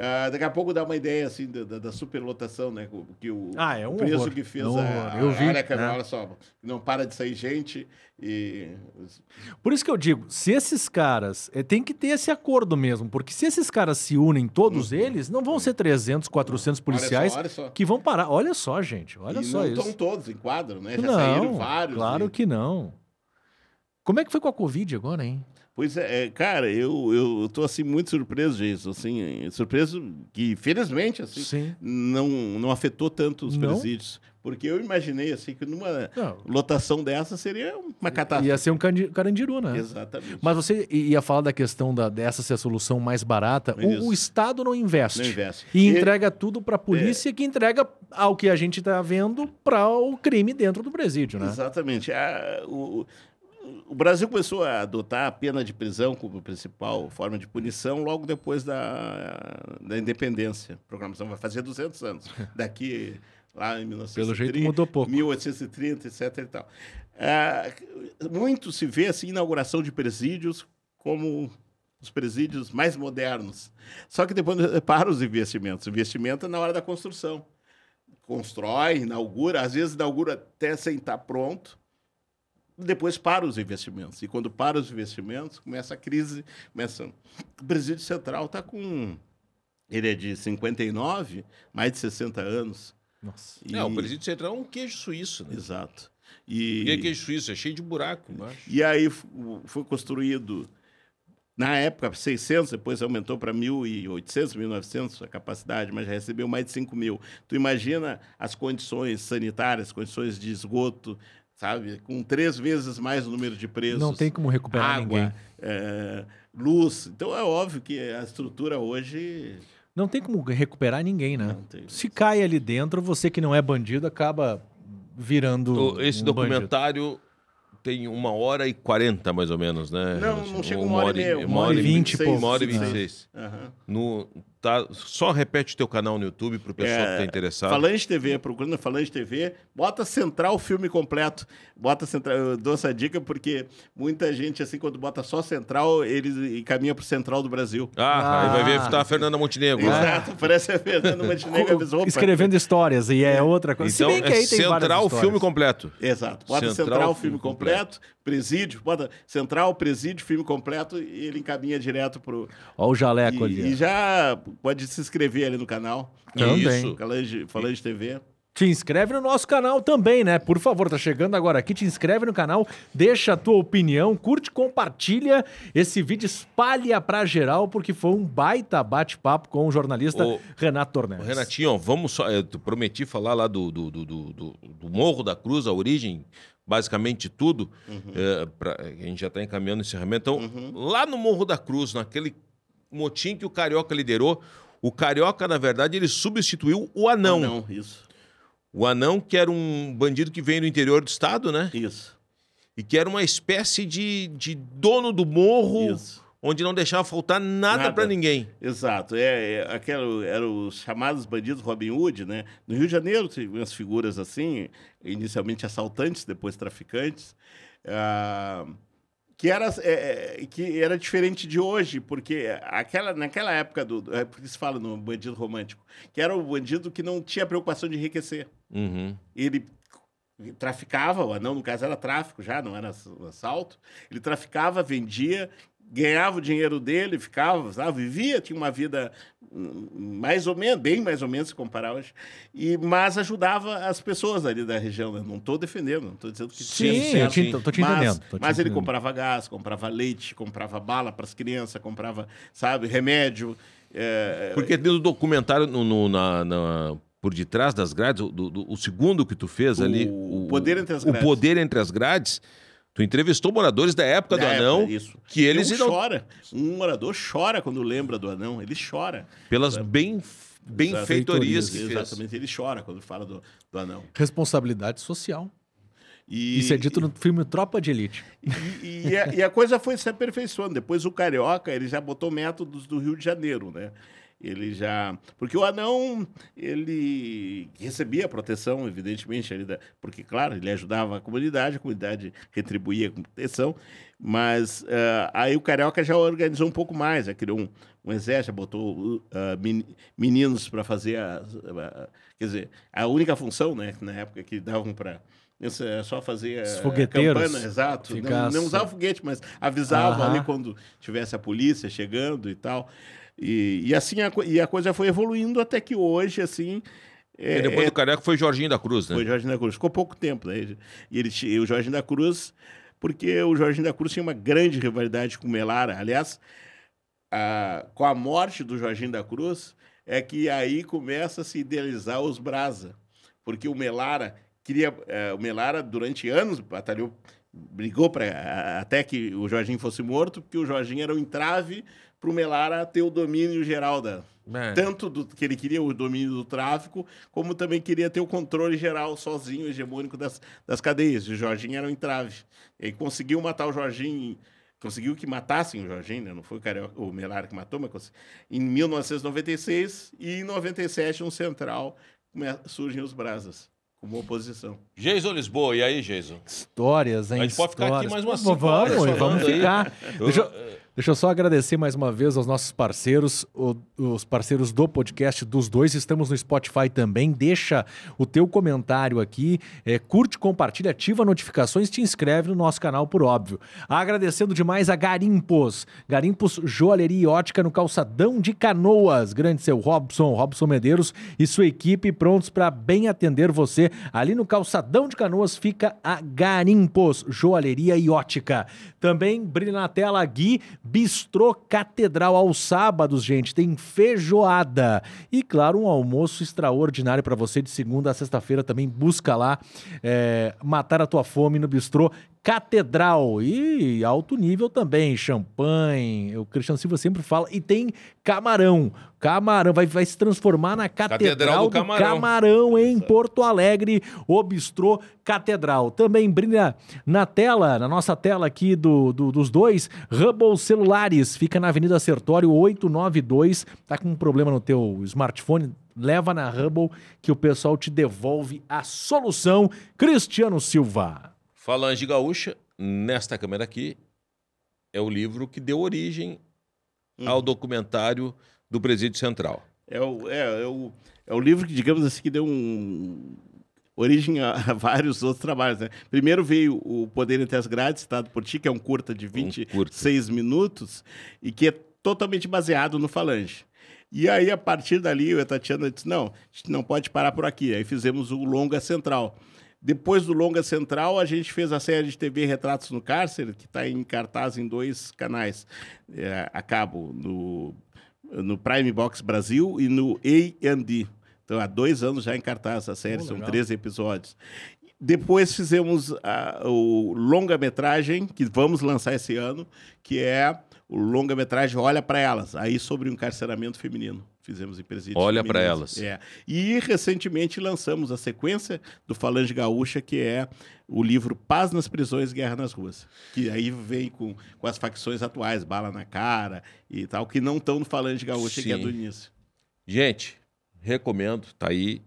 Ah, daqui a pouco dá uma ideia assim da, da- superlotação, né? Que o, Ah, é um o preço horror. que fez É a, a Eu vi, área Câmara, né? olha só, não para de sair gente e Por isso que eu digo, se esses caras. eh, tem que ter esse acordo mesmo, porque se esses caras se unem, todos eles, não vão ser 300, 400 policiais Olha só, olha só. que vão parar. Olha só, gente. Olha e só não isso. estão todos em quadro, né? Já não, saíram vários. claro e- que não. Como é que foi com a Covid agora, hein? Pois é, é, cara, eu, eu, tô assim muito surpreso, Jason, assim, surpreso que felizmente assim Sim. não não afetou tanto os Não? presídios, porque eu imaginei assim que numa Não. lotação dessa seria uma catástrofe. Ia ser um carandiru, né? Exatamente. Mas você ia falar da questão da, dessa ser a solução mais barata. O, o Estado não investe. Não investe. E E- entrega tudo para a polícia, que entrega ao que a gente está vendo para o crime dentro do presídio, né? Exatamente. A- o, o Brasil começou a adotar a pena de prisão como principal forma de punição logo depois da, da independência. A programação vai fazer 200 anos. Daqui, lá em 1930. Pelo jeito mudou pouco. 1830, etc. E tal. Ah, muito se vê assim, inauguração de presídios como os presídios mais modernos. Só que depois para os investimentos. O investimento é na hora da construção. Constrói, inaugura, às vezes inaugura até sem estar pronto. Depois para os investimentos. E quando para os investimentos, começa a crise. Começa... O presídio central está com. Ele é de 59, mais de 60 anos. Nossa. E- Não, o presídio central é um queijo suíço, né? Exato. E, queijo suíço? É cheio de buraco embaixo. e aí foi construído, na época, 600, depois aumentou para 1.800, 1.900 a capacidade, mas já recebeu mais de 5 mil. Tu imagina as condições sanitárias, condições de esgoto, sabe? Com três vezes mais o número de presos. Não tem como recuperar água, ninguém. é, luz. Então é óbvio que a estrutura hoje. Não tem como recuperar ninguém, né? Se cai ali dentro, você que não é bandido acaba virando. Esse um documentário tem uma hora e quarenta, mais ou menos, né? Não, não chega uma hora e meia, Uma hora e vinte, e pouco. Uma hora e vinte e seis. Aham. No, tá, só repete o teu canal no YouTube pro pessoal que tá interessado. Falange TV, procurando Falange TV, bota Central Filme Completo. Bota Central, eu dou essa dica porque muita gente, assim, quando bota só Central, eles encaminha pro Central do Brasil. Ah, aí vai ver Ah. tá a Fernanda Montenegro. né? Exato, parece a Fernanda Montenegro. Opa, Escrevendo histórias, e é outra coisa. Então Se bem que é aí tem várias Central. Filme Completo. Exato. Bota Central Central, Filme Filme completo, Presídio, bota Central, Presídio, Filme Completo e ele encaminha direto pro... Ó o jaleco E, ali. e já pode se inscrever ali no canal. Também. Isso. Falange, Falange TV. Te inscreve no nosso canal também, né? Por favor, tá chegando agora aqui, te inscreve no canal, deixa a tua opinião, curte, compartilha esse vídeo, espalha pra geral, porque foi um baita bate-papo com o jornalista Ô, Renato Tornes. Renatinho, vamos só. Eu prometi falar lá do, do, do- do- do Morro da Cruz, a origem, basicamente tudo. É, pra- a gente já está encaminhando o encerramento. Então, lá no Morro da Cruz, naquele motim que o Carioca liderou, o Carioca, na verdade, ele substituiu o anão. Não, isso. O anão, que era um bandido que veio do interior do estado, né? Isso. E que era uma espécie de, de dono do morro, Isso. Onde não deixava faltar nada, Nada. pra ninguém. Exato, é, é aquela, eram os chamados bandidos Robin Hood, né? No Rio de Janeiro tinha umas figuras assim, inicialmente assaltantes, depois traficantes, ah, que, era, é, é, que era diferente de hoje, porque aquela, naquela época, do, é porque se fala no bandido romântico, que era o bandido que não tinha preocupação de enriquecer. Uhum. Ele traficava, o anão no caso era tráfico já, não era ass- assalto. Ele traficava, vendia, ganhava o dinheiro dele, ficava, sabe, vivia, tinha uma vida hum, mais ou menos, bem mais ou menos se comparar hoje, e, mas ajudava as pessoas ali da região. Né? Não estou defendendo, não estou dizendo que tinha Sim, eu sucesso. te, tô te mas, entendendo. tô te mas ele entendendo. comprava gás, comprava leite, comprava bala para as crianças, comprava, sabe, remédio. é, Porque dentro do documentário, no, no- na, na- por detrás das grades, o, do- do- o segundo que tu fez O ali, Poder Entre as o Grades. Poder Entre as Grades, tu entrevistou moradores da época do Na anão, época, isso. que eles um chora. Um morador chora quando lembra do anão. Ele chora. pelas bem, benfeitorias que fez. Exatamente, ele chora quando fala do, do anão. Responsabilidade social. E, Isso é dito no filme Tropa de Elite. E, e a, e a coisa foi se aperfeiçoando. Depois o Carioca, ele já botou métodos do Rio de Janeiro, né? Ele já... Porque o anão, ele recebia proteção, evidentemente, ali da, porque, claro, ele ajudava a comunidade, a comunidade retribuía com proteção, mas ah, aí o Carioca já organizou um pouco mais, já criou um, um exército, botou meni- meninos para fazer as... ah, quer dizer, a única função, né, na época que davam para... Isso é só fazer a campana, exato. Não, não usava foguete, mas avisava Aham. ali quando tivesse a polícia chegando e tal. E, e assim a, e a coisa foi evoluindo até que hoje, assim. é- E depois é- do Careca foi Jorginho da Cruz, né? foi Jorge da Cruz. Ficou pouco tempo, né? E ele e o Jorge da Cruz, porque o Jorge da Cruz tinha uma grande rivalidade com o Melara. Aliás, a- com a morte do Jorginho da Cruz, é que aí começa a se idealizar os Brasa. Porque o Melara queria. eh, o Melara, durante anos, batalhou, brigou para até que o Jorginho fosse morto, porque o Jorginho era o entrave para o Melara ter o domínio geral da, É. tanto do que ele queria o domínio do tráfico, como também queria ter o controle geral sozinho, hegemônico das, das cadeias. O Jorginho era um entrave. Ele conseguiu matar o Jorginho, conseguiu que matassem o Jorginho, né? não foi o, Carioca, o Melara que matou, mas cons- em 1996 e em 97 no Central surgem os Brasas como oposição. Jason Lisboa, e aí, Jason? Histórias, hein? A gente pode ficar aqui mais umas Pô, cinco horas Vamos, vamos aí. ficar. Eu- Deixa, eu- deixa eu só agradecer mais uma vez aos nossos parceiros, os parceiros do podcast dos dois. Estamos no Spotify também. Deixa o teu comentário aqui, é, curte, compartilha, ativa notificações, te inscreve no nosso canal, por óbvio. Agradecendo demais a Garimpos. Garimpos Joalheria e Ótica no Calçadão de Canoas. Grande seu Robson, Robson Medeiros e sua equipe prontos para bem atender você. Ali no Calçadão de Canoas fica a Garimpos Joalheria e Ótica. Também brilha na tela Gui Bistrô Catedral aos sábados, gente. Tem feijoada. E, claro, um almoço extraordinário para você de segunda a sexta-feira. Também busca lá é, matar a tua fome no Bistrô Catedral. E alto nível também. Champanhe. O Cristiano Silva sempre fala. E tem camarão. Camarão. Vai, vai se transformar na Catedral, Catedral do do Camarão. Camarão, em Porto Alegre. O Bistrô Catedral. Também brilha na tela, na nossa tela aqui do, do- dos dois, Hubble Celulares. Fica na Avenida Sertório 892. Tá com um problema no teu smartphone? Leva na Hubble que o pessoal te devolve a solução. Cristiano Silva. Falange Gaúcha, nesta câmera aqui, é o livro que deu origem ao documentário do Presídio Central. É o, é, é o, é o livro que, digamos assim, que deu um, origem a, a vários outros trabalhos. Né? Primeiro veio o Poder Entre as Grades, citado por ti, que é um curta de 26 minutos e que é totalmente baseado no Falange. E aí, a partir dali, eu e a Tatiana disse, não, a gente não pode parar por aqui. Aí fizemos o Longa Central. Depois do Longa Central, a gente fez a série de TV Retratos no Cárcere, que está em cartaz em dois canais é, a cabo, no, no Prime Box Brasil e no A&D. Então, há dois anos já em cartaz a série, Oh, são legal. 13 episódios. Depois fizemos a- o longa-metragem, que vamos lançar esse ano, que é o longa-metragem Olha para Elas, aí sobre o encarceramento feminino. Fizemos em presídio. Olha pra elas. É. E recentemente lançamos a sequência do Falange Gaúcha, que é o livro Paz nas Prisões, Guerra nas Ruas. Que aí vem com, com as facções atuais, bala na cara e tal, que não estão no Falange Gaúcha, que é Sim. do início. Gente, recomendo, tá aí.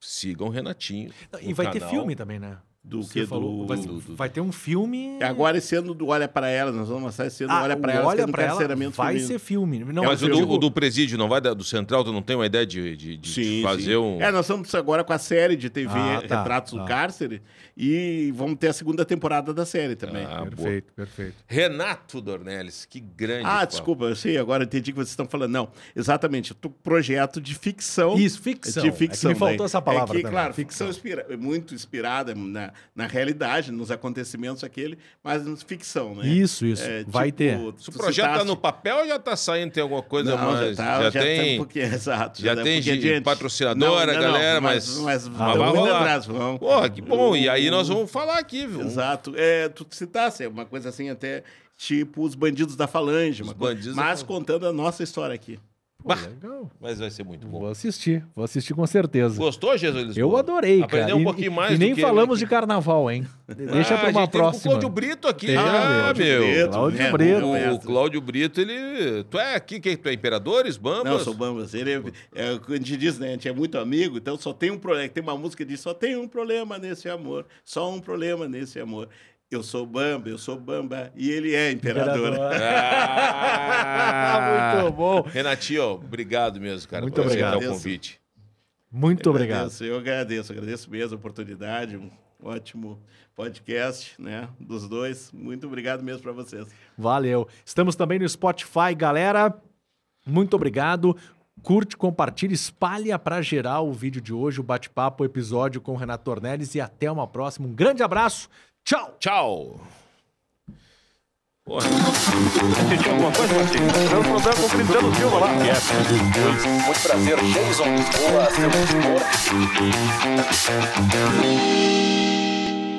Sigam o Renatinho. E vai ter canal. filme também, né? Do Você que falou, do, vai, do- vai ter um filme. Agora esse ano do Olha para Elas, nós vamos lançar esse ano Ah, Olha para o Elas, que é Olha do pra ela vai ser filme. Não, Mas o do, o do presídio não vai do central, tu não tem uma ideia de, de- de Sim, fazer sim. um. É, nós estamos agora com a série de TV Ah, tá, Retratos tá. do Cárcere e vamos ter a segunda temporada da série também. Ah, boa. Perfeito, perfeito. Renato Dornelles, que grande. Ah, papo. desculpa, eu sei, agora entendi que vocês estão falando. Não, exatamente, projeto de ficção. Isso, ficção. De É que ficção. me faltou daí. essa palavra É que, também, claro, ficção. ficção, inspira- muito inspirada na, na realidade, nos acontecimentos aquele, mas ficção, né? Isso, isso. É, vai tipo, ter. Se o projeto tá citaste- no papel ou já tá saindo? Tem alguma coisa Não, mais? já, tá, já, tem. tem um pouquinho, exato. já tá um tem gente patrocinadora, galera, mas- mas, Ah, vamos vai indo rolar. atrás, vamos. Porra, que bom. E aí nós vamos falar aqui, viu? Exato. É, tu citasse, é uma coisa assim até tipo os bandidos da falange, Os uma coisa- bandidos da mas contando a nossa história aqui. Pô, legal. Mas vai ser muito bom. Vou assistir, vou assistir com certeza. Gostou, Jesus Lisboa? Eu adorei, cara. Aprendeu um E- pouquinho mais E do nem que falamos ele de carnaval, hein? Deixa Ah, pra a uma gente teve próxima. O Cláudio Brito aqui. Tem, ah, meu. Brito, Cláudio né, Brito. O. Cláudio Brito, ele. Tu é aqui, que tu é Imperadores, Bambas? Não, eu sou Bambas. Ele é, é a gente diz, né? A gente é muito amigo, então só tem um problema. Tem uma música que diz: só tem um problema nesse amor. Só um problema nesse amor. Eu sou Bamba, eu sou Bamba. E ele é imperador. Ah, Muito bom. Renatinho, obrigado mesmo, cara, Muito por aceitar obrigado. o convite. Muito obrigado. Agradeço, eu agradeço, agradeço mesmo a oportunidade, um ótimo podcast, né, dos dois. Muito obrigado mesmo para vocês. Valeu. Estamos também no Spotify, galera. Muito obrigado. Curte, compartilha, espalha pra geral o vídeo de hoje, o bate-papo, o episódio com o Renato Tornelles e até uma próxima. Um grande abraço. Tchau. Tchau. Porra, Sentiu alguma coisa, Martinho? Tivemos problema com o Cristiano Silva lá. Muito prazer, Jason Lisboa, seu.